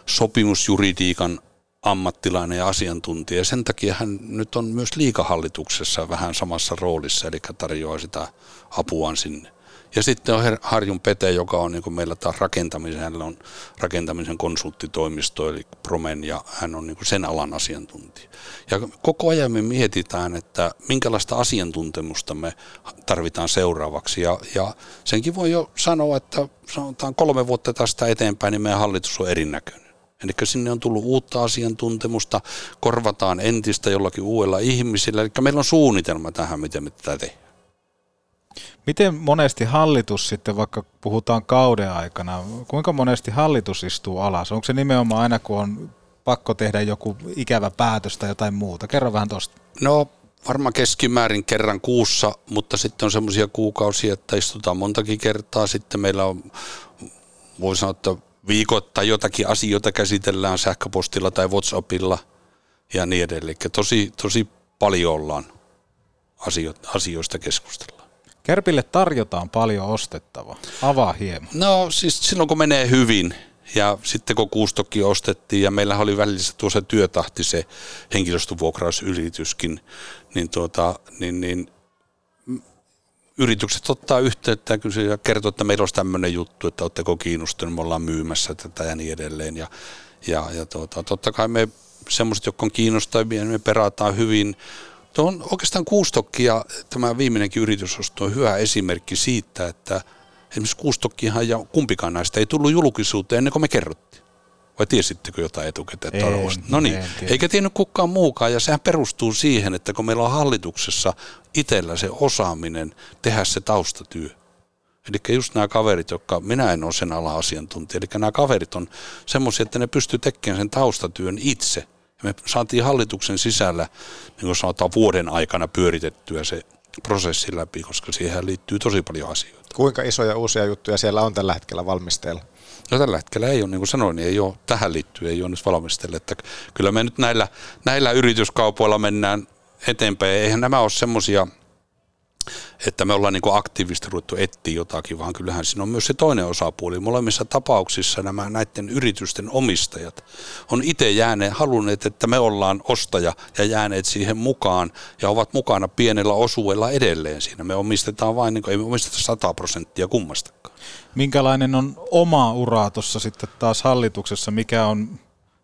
sopimusjuridiikan ammattilainen ja asiantuntija. Ja sen takia hän nyt on myös liikahallituksessa vähän samassa roolissa, eli tarjoaa sitä apuaan sinne. Ja sitten on Harjun Pete, joka on niin meillä taas rakentamisen, hänellä on rakentamisen konsulttitoimisto, eli Promen, ja hän on niin sen alan asiantuntija. Ja koko ajan me mietitään, että minkälaista asiantuntemusta me tarvitaan seuraavaksi, ja, ja senkin voi jo sanoa, että sanotaan kolme vuotta tästä eteenpäin, niin meidän hallitus on erinäköinen. Eli sinne on tullut uutta asiantuntemusta, korvataan entistä jollakin uudella ihmisillä, eli meillä on suunnitelma tähän, miten me tätä tehdään. Miten monesti hallitus sitten, vaikka puhutaan kauden aikana, kuinka monesti hallitus istuu alas? Onko se nimenomaan aina, kun on pakko tehdä joku ikävä päätös tai jotain muuta? Kerro vähän tuosta. No varmaan keskimäärin kerran kuussa, mutta sitten on semmoisia kuukausia, että istutaan montakin kertaa. Sitten meillä on, voi sanoa, että viikoittain jotakin asioita käsitellään sähköpostilla tai WhatsAppilla ja niin edelleen. Tosi, tosi paljon ollaan asioista keskustellaan. Kärpille tarjotaan paljon ostettavaa. Avaa hieman. No siis silloin kun menee hyvin ja sitten kun kuustokki ostettiin ja meillä oli välissä tuossa työtahti se henkilöstövuokrausyrityskin, niin, tuota, niin, niin yritykset ottaa yhteyttä ja kertoo, että meillä olisi tämmöinen juttu, että oletteko kiinnostuneet, me ollaan myymässä tätä ja niin edelleen. Ja, ja, ja tuota, totta kai me semmoiset, jotka on kiinnostavia, niin me perataan hyvin Tuo on oikeastaan kuustokki ja tämä viimeinenkin yritysosto on hyvä esimerkki siitä, että esimerkiksi kuustokkihan ja kumpikaan näistä ei tullut julkisuuteen ennen kuin me kerrottiin. Vai tiesittekö jotain etukäteen? Että en, no niin, en eikä tiennyt kukaan muukaan ja sehän perustuu siihen, että kun meillä on hallituksessa itsellä se osaaminen tehdä se taustatyö. Eli just nämä kaverit, jotka, minä en ole sen ala asiantuntija, eli nämä kaverit on semmoisia, että ne pystyy tekemään sen taustatyön itse – ja me saatiin hallituksen sisällä, niin kuin sanotaan, vuoden aikana pyöritettyä se prosessi läpi, koska siihen liittyy tosi paljon asioita. Kuinka isoja uusia juttuja siellä on tällä hetkellä valmisteilla? No tällä hetkellä ei ole, niin kuin sanoin, niin ei ole tähän liittyen, ei ole nyt valmistella. Että kyllä me nyt näillä, näillä yrityskaupoilla mennään eteenpäin. Eihän nämä ole semmoisia että me ollaan niin aktiivisesti ruvettu etsiä jotakin, vaan kyllähän siinä on myös se toinen osapuoli. Molemmissa tapauksissa nämä näiden yritysten omistajat on itse jääneet, halunneet, että me ollaan ostaja ja jääneet siihen mukaan ja ovat mukana pienellä osuudella edelleen siinä. Me omistetaan vain, niin kuin, ei me omisteta 100 prosenttia kummastakaan. Minkälainen on oma ura tuossa sitten taas hallituksessa, mikä on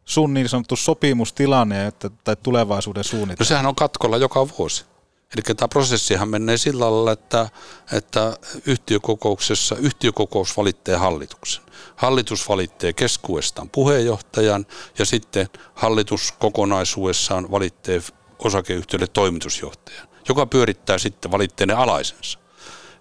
sun niin sanottu sopimustilanne että, tai tulevaisuuden suunnitelma? No sehän on katkolla joka vuosi. Eli tämä prosessihan menee sillä lailla, että, että yhtiökokouksessa yhtiökokous valitsee hallituksen. Hallitus valitsee keskuudestaan puheenjohtajan ja sitten hallitus kokonaisuudessaan valitsee osakeyhtiölle toimitusjohtajan, joka pyörittää sitten valitteinen alaisensa.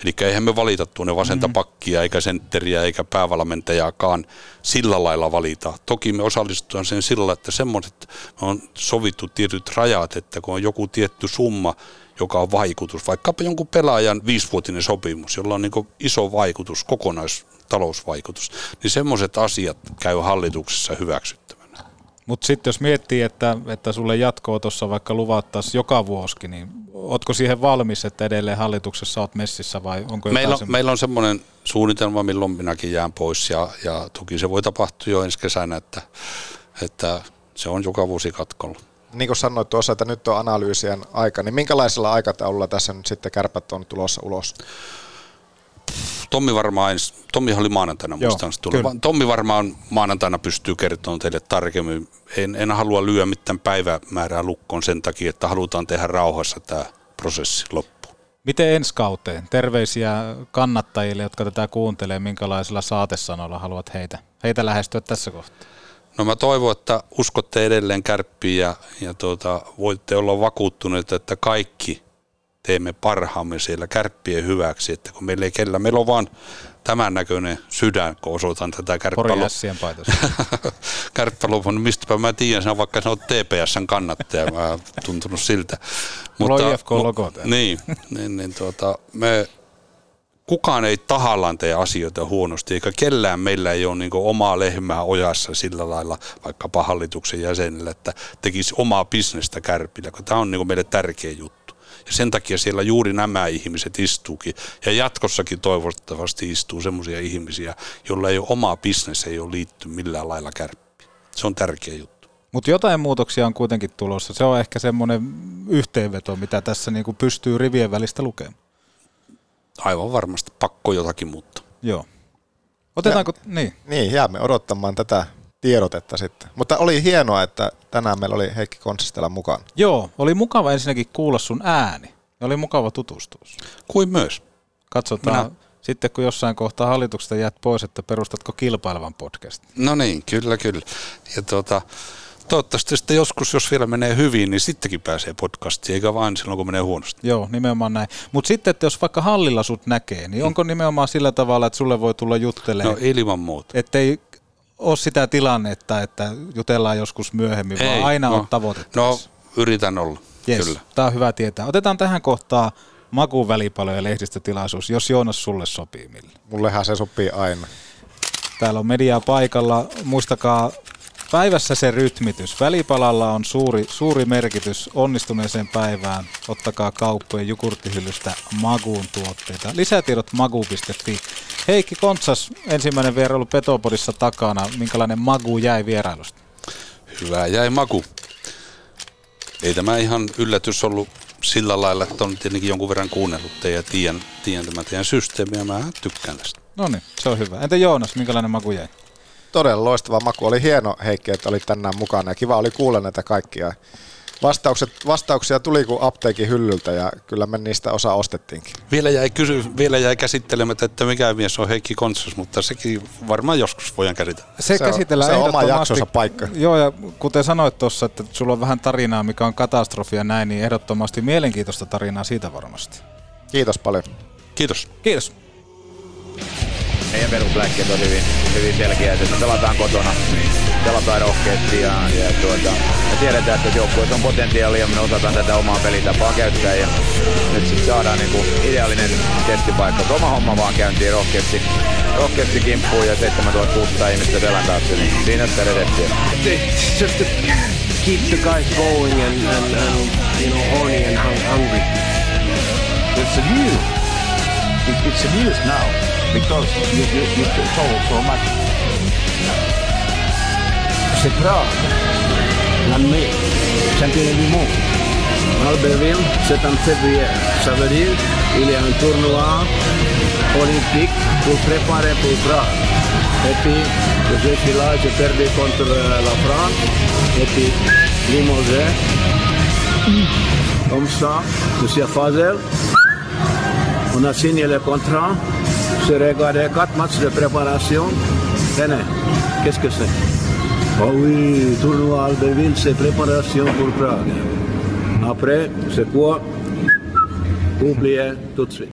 Eli eihän me valita tuonne vasenta pakkia, eikä sentteriä, eikä päävalmentajaakaan sillä lailla valita. Toki me osallistutaan sen sillä että semmoiset on sovittu tietyt rajat, että kun on joku tietty summa, joka on vaikutus, vaikkapa jonkun pelaajan viisivuotinen sopimus, jolla on niin iso vaikutus, kokonaistalousvaikutus, niin semmoiset asiat käy hallituksessa hyväksyttävänä. Mutta sitten jos miettii, että, että sulle jatkoa tuossa vaikka luvattaisiin joka vuosi, niin ootko siihen valmis, että edelleen hallituksessa oot messissä vai onko Meillä on, meillä on semmoinen suunnitelma, milloin minäkin jään pois ja, ja toki se voi tapahtua jo ensi kesänä, että, että se on joka vuosi katkolla. Niin kuin sanoit tuossa, että nyt on analyysien aika, niin minkälaisella aikataululla tässä nyt sitten kärpät on tulossa ulos? Tommi varmaan ensi, Tommi oli maanantaina Joo, muistan tuli. Tommi varmaan maanantaina pystyy kertomaan teille tarkemmin. En, en halua lyödä mitään päivämäärää lukkoon sen takia, että halutaan tehdä rauhassa tämä prosessi loppuun. Miten ensi kauteen? Terveisiä kannattajille, jotka tätä kuuntelee, minkälaisilla saatesanoilla haluat heitä, heitä lähestyä tässä kohtaa? No mä toivon, että uskotte edelleen kärppiin ja, ja tuota, voitte olla vakuuttuneita, että kaikki teemme parhaamme siellä kärppien hyväksi, että kun meillä ei kellä, meillä on vaan tämän näköinen sydän, kun osoitan tätä kärppälopua, niin mistäpä mä tiedän sen, vaikka sä oot TPSn kannattaja, mä oon tuntunut siltä. Mulla on IFK-logo. Niin, niin, niin tuota, me, kukaan ei tahallaan tee asioita huonosti, eikä kellään meillä ei ole niin omaa lehmää ojassa sillä lailla, vaikkapa hallituksen jäsenillä, että tekisi omaa bisnestä kärpillä, kun tämä on niin meille tärkeä juttu. Ja sen takia siellä juuri nämä ihmiset istuukin. Ja jatkossakin toivottavasti istuu semmoisia ihmisiä, joilla ei ole omaa bisnes, ei ole liitty millään lailla kärppiin. Se on tärkeä juttu. Mutta jotain muutoksia on kuitenkin tulossa. Se on ehkä semmoinen yhteenveto, mitä tässä niinku pystyy rivien välistä lukemaan. Aivan varmasti pakko jotakin muuttaa. Joo. Otetaanko, niin. Niin, jäämme odottamaan tätä tiedotetta sitten. Mutta oli hienoa, että tänään meillä oli Heikki Konssistela mukana. Joo, oli mukava ensinnäkin kuulla sun ääni. Ja oli mukava tutustua. Kuin myös. Katsotaan Minä- sitten, kun jossain kohtaa hallituksesta jäät pois, että perustatko kilpailevan podcast. No niin, kyllä, kyllä. Ja tuota, toivottavasti sitten joskus, jos vielä menee hyvin, niin sittenkin pääsee podcastiin, eikä vain silloin, kun menee huonosti. Joo, nimenomaan näin. Mutta sitten, että jos vaikka hallilla sut näkee, niin onko nimenomaan sillä tavalla, että sulle voi tulla juttelemaan? No ilman muuta. Ettei ole sitä tilannetta, että jutellaan joskus myöhemmin, vaan aina no, on tavoite. No, yritän olla, Yes, kyllä. tämä on hyvä tietää. Otetaan tähän kohtaan makuun välipalo ja lehdistötilaisuus, jos Joonas sulle sopii millä. Mullehan se sopii aina. Täällä on mediaa paikalla. Muistakaa päivässä se rytmitys. Välipalalla on suuri, suuri merkitys onnistuneeseen päivään. Ottakaa kauppojen jukurttihyllystä Maguun tuotteita. Lisätiedot magu.fi. Heikki Kontsas, ensimmäinen vierailu Petopodissa takana. Minkälainen Magu jäi vierailusta? Hyvä jäi maku. Ei tämä ihan yllätys ollut sillä lailla, että on tietenkin jonkun verran kuunnellut teidän ja tiedän, tiedän tämä teidän systeemi ja mä tykkään tästä. No niin, se on hyvä. Entä Joonas, minkälainen Magu jäi? Todella loistava maku. Oli hieno Heikki, että olit tänään mukana ja kiva oli kuulla näitä kaikkia. Vastaukset, vastauksia tuli kuin apteekin hyllyltä ja kyllä me niistä osa ostettiinkin. Vielä jäi, kysy, vielä jäi käsittelemättä, että mikä mies on Heikki Kontsas, mutta sekin varmaan joskus voidaan käsitellä. Se, Se on- käsitellään se on oma jaksonsa paikka. Joo, ja kuten sanoit tuossa, että sulla on vähän tarinaa, mikä on katastrofi ja näin, niin ehdottomasti mielenkiintoista tarinaa siitä varmasti. Kiitos paljon. Kiitos. Kiitos. Meidän peruslääkkeet on hyvin, hyvin selkeät, että me pelataan kotona, pelataan rohkeasti ja, ja tuota, me tiedetään, että joukkueessa on potentiaalia ja me osataan tätä omaa pelitapaa käyttää ja nyt sitten saadaan niinku ideaalinen testipaikka. Oma homma vaan käyntiin rohkeasti, rohkeasti kimppuun ja 7600 ihmistä selän taakse, niin siinä sitä redettiä. It's just to keep the guys going and, and, and you know horny and hung- hungry. It's a news. It, it's a news now because you, you, you. C'est l'année, championnat du monde. Albertville, c'est en février. Ça veut dire il y a un tournoi olympique pour préparer pour Prague. Et puis, je suis là, j'ai perdu contre euh, la France. Et puis, Limoges. comme ça, Monsieur Fazel. On a signé le contrat. J'ai regardé quatre matchs de préparation. Tenez, qu'est-ce que c'est? Oh oui, tournoi Albertville, c'est préparation pour Prague. Après, c'est quoi? Oubliez tout de suite.